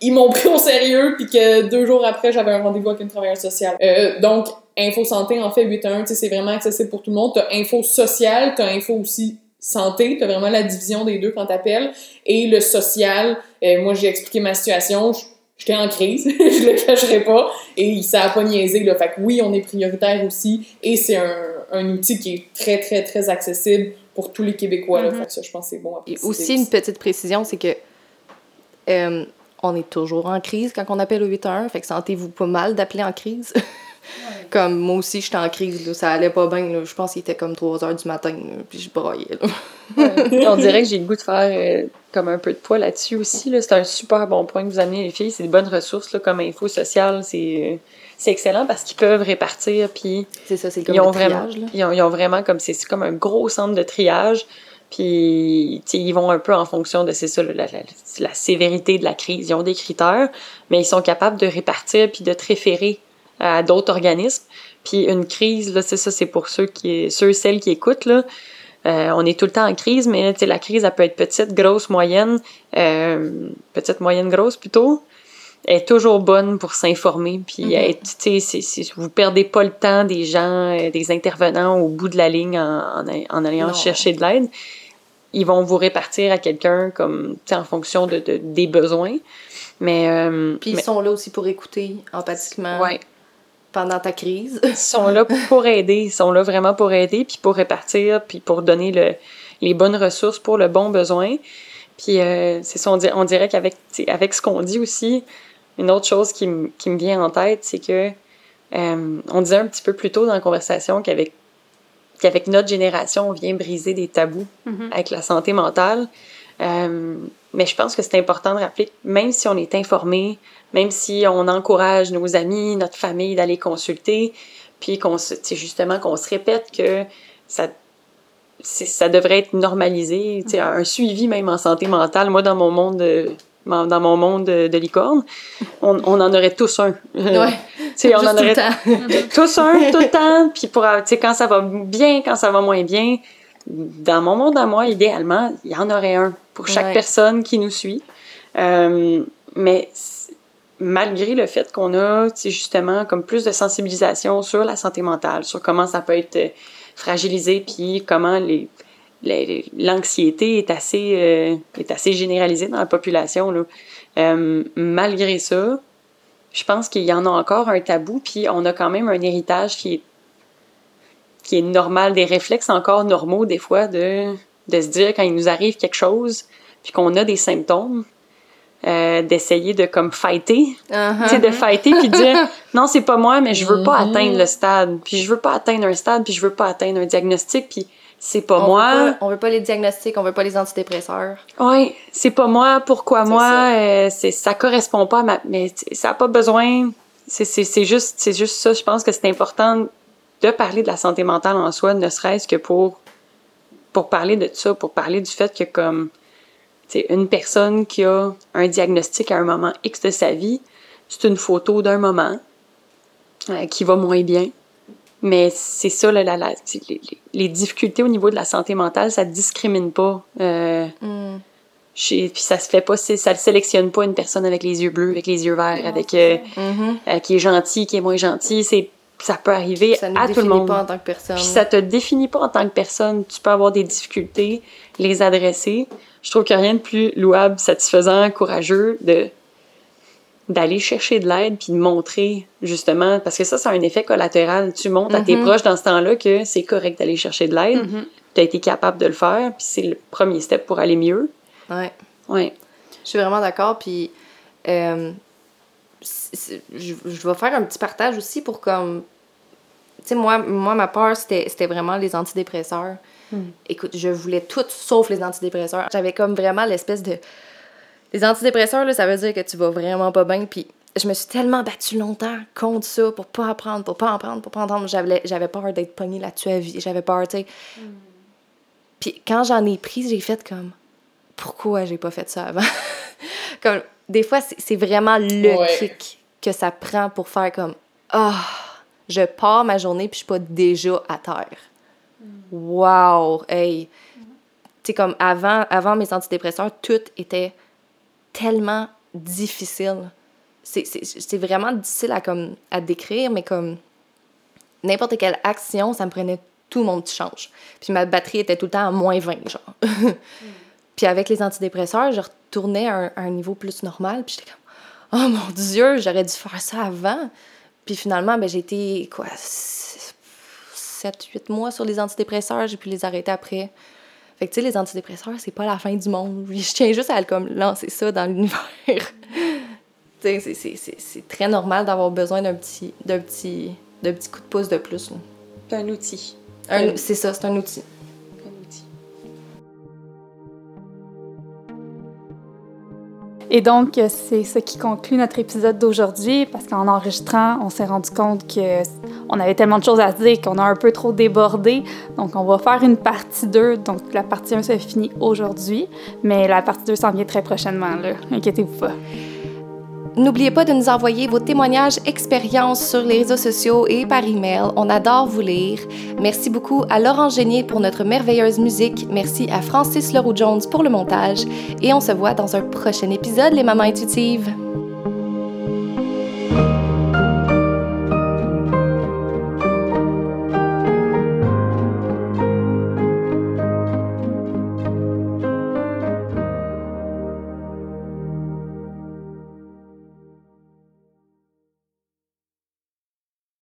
ils m'ont pris au sérieux, puis que deux jours après, j'avais un rendez-vous avec une travailleuse sociale. Euh, donc, Info Santé, en fait, 811, tu sais, c'est vraiment accessible pour tout le monde. T'as Info Social, t'as Info aussi Santé, t'as vraiment la division des deux quand t'appelles. Et le social, euh, moi, j'ai expliqué ma situation, j'étais en crise, je le cacherai pas, et ça a pas niaisé, là. Fait que oui, on est prioritaire aussi, et c'est un, un, outil qui est très, très, très accessible pour tous les Québécois. là. Mhm. Fait que ça, je pense que c'est bon à Et aussi, une petite précision, c'est que euh, on est toujours en crise quand on appelle au 811. Fait que sentez-vous pas mal d'appeler en crise. comme moi aussi, j'étais en crise. Là, ça allait pas bien. Je pense qu'il était comme 3 heures du matin. là, puis je broyais. On dirait que j'ai le goût de faire euh, comme un peu de poids là-dessus aussi. Là. C'est un super bon point que vous amenez, les filles. C'est des bonnes ressources là, comme info sociale. C'est, euh, c'est excellent parce qu'ils peuvent répartir. Puis C'est ça, c'est comme ils ont, vraiment, triage. Ils, ont, ils ont vraiment comme c'est, comme un gros centre de triage. Puis ils vont un peu en fonction de c'est ça, la, la, la sévérité de la crise. Ils ont des critères, mais ils sont capables de répartir puis de te référer à d'autres organismes. Puis une crise, là, c'est ça, c'est pour ceux qui, ceux celles qui écoutent là. Euh, on est tout le temps en crise, mais la crise, elle peut être petite, grosse, moyenne, euh, petite, moyenne, grosse plutôt. Elle est toujours bonne pour s'informer, puis Mhm. être, tu sais, vous perdez pas le temps des gens, euh, des intervenants au bout de la ligne en, en, en allant Non. chercher de l'aide. Ils vont vous répartir à quelqu'un comme, en fonction de, de- des besoins. Mais, euh, Puis mais- ils sont là aussi pour écouter empathiquement ouais, pendant ta crise. ils sont là pour aider, ils sont là vraiment pour aider, puis pour répartir, puis pour donner le, les bonnes ressources pour le bon besoin. Puis euh, c'est ça, on, dir- on dirait qu'avec avec ce qu'on dit aussi, une autre chose qui, me- qui me vient en tête, c'est que euh, on disait un petit peu plus tôt dans la conversation qu'avec qu'avec notre génération, on vient briser des tabous Mhm. avec la santé mentale. Euh, mais je pense que c'est important de rappeler que même si on est informé, même si on encourage nos amis, notre famille d'aller consulter, puis qu'on se, justement qu'on se répète que ça, ça devrait être normalisé, sais, un suivi même en santé mentale. Moi, dans mon monde, de- dans mon monde de, de licorne, on, on en aurait tous un. Ouais. On en aurait tous un, tout le temps. Puis pour, quand ça va bien, quand ça va moins bien, dans mon monde à moi, idéalement, il y en aurait un pour chaque Ouais. personne qui nous suit. Euh, mais malgré le fait qu'on a, justement, comme plus de sensibilisation sur la santé mentale, sur comment ça peut être euh, fragilisé, puis comment l'anxiété est assez euh, est assez généralisée dans la population là. Euh, malgré ça, je pense qu'il y en a encore un tabou, puis on a quand même un héritage qui est normal, des réflexes encore normaux des fois de se dire quand il nous arrive quelque chose, puis qu'on a des symptômes, euh, d'essayer de comme fighter, Uh-huh. tu sais, de fighter puis dire non c'est pas moi mais je veux pas Mhm. atteindre le stade, puis je veux pas atteindre un stade, puis je veux pas atteindre un diagnostic, puis c'est pas on moi. Veut pas, on veut pas les diagnostics, on veut pas les antidépresseurs. Oui, c'est pas moi, pourquoi moi, ça. euh, c'est ça correspond pas à ma mais ça a pas besoin c'est juste c'est juste ça, je pense que c'est important de parler de la santé mentale en soi, ne serait-ce que pour pour parler de ça, pour parler du fait que comme sais, une personne qui a un diagnostic à un moment X de sa vie, c'est une photo d'un moment euh, qui va moins bien. Mais c'est ça, là, la, la- c'est les, difficultés au niveau de la santé mentale, ça discrimine pas. euh, chez- puis ça se fait pas, c'est- ça ne sélectionne pas une personne avec les yeux bleus, avec les yeux verts, avec euh, Mhm. euh, qui est gentil, qui est moins gentil. C'est, ça peut arriver Ça à tout le monde. pas en tant que personne. Puis ça te définit pas en tant que personne. Tu peux avoir des difficultés, les adresser. Je trouve qu'il n'y a rien de plus louable, satisfaisant, courageux de d'aller chercher de l'aide puis de montrer justement parce que ça c'est un effet collatéral tu montres à tes Mhm. proches dans ce temps-là que c'est correct d'aller chercher de l'aide Mhm. tu as été capable de le faire puis c'est le premier step pour aller mieux Ouais. ouais Je suis vraiment d'accord. Puis, euh, je, je vais faire un petit partage aussi pour comme. Tu sais, moi, moi, ma peur, c'était c'était vraiment les antidépresseurs. Écoute, je voulais tout sauf les antidépresseurs. J'avais comme vraiment l'espèce de. Les antidépresseurs, là, ça veut dire que tu vas vraiment pas bien. Puis, je me suis tellement battue longtemps contre ça pour pas apprendre, pour pas en prendre, pour pas en prendre. J'avais j'avais peur d'être pognée là-dessus à vie. J'avais peur, tu sais. Puis quand j'en ai pris, j'ai fait comme pourquoi j'ai pas fait ça avant? comme des fois, c'est c'est vraiment le Ouais. kick que ça prend pour faire comme ah, je pars ma journée puis je suis pas déjà à terre. Wow, hey. Tu sais comme avant avant mes antidépresseurs, tout était tellement difficile. C'est- vraiment difficile à comme à décrire mais comme n'importe quelle action, ça me prenait tout mon petit change. Puis ma batterie était tout le temps à moins 20, genre. Puis avec les antidépresseurs, je retournais à un, à un niveau plus normal. Puis j'étais comme, oh mon Dieu, j'aurais dû faire ça avant. Puis finalement, ben, j'ai été, quoi, 7-8 mois sur les antidépresseurs, j'ai pu les arrêter après. Fait que, tu sais, les antidépresseurs, c'est pas la fin du monde. Je tiens juste à comme lancer ça dans l'univers. tu sais, c'est très normal d'avoir besoin d'un petit, d'un petit, d'un petit coup de pouce de plus. C'est un outil. C'est ça, c'est un outil. Et donc, c'est ce qui conclut notre épisode d'aujourd'hui parce qu'en enregistrant, on s'est rendu compte que on avait tellement de choses à dire qu'on a un peu trop débordé. Donc, on va faire une partie 2. Donc, la partie 1 se finit aujourd'hui, mais la partie 2 s'en vient très prochainement, là. Inquiétez-vous pas. N'oubliez pas de nous envoyer vos témoignages, expériences sur les réseaux sociaux et par email. On adore vous lire. Merci beaucoup à Laurent Génier pour notre merveilleuse musique. Merci à Francis Leroux-Jones pour le montage. Et on se voit dans un prochain épisode, les mamans intuitives.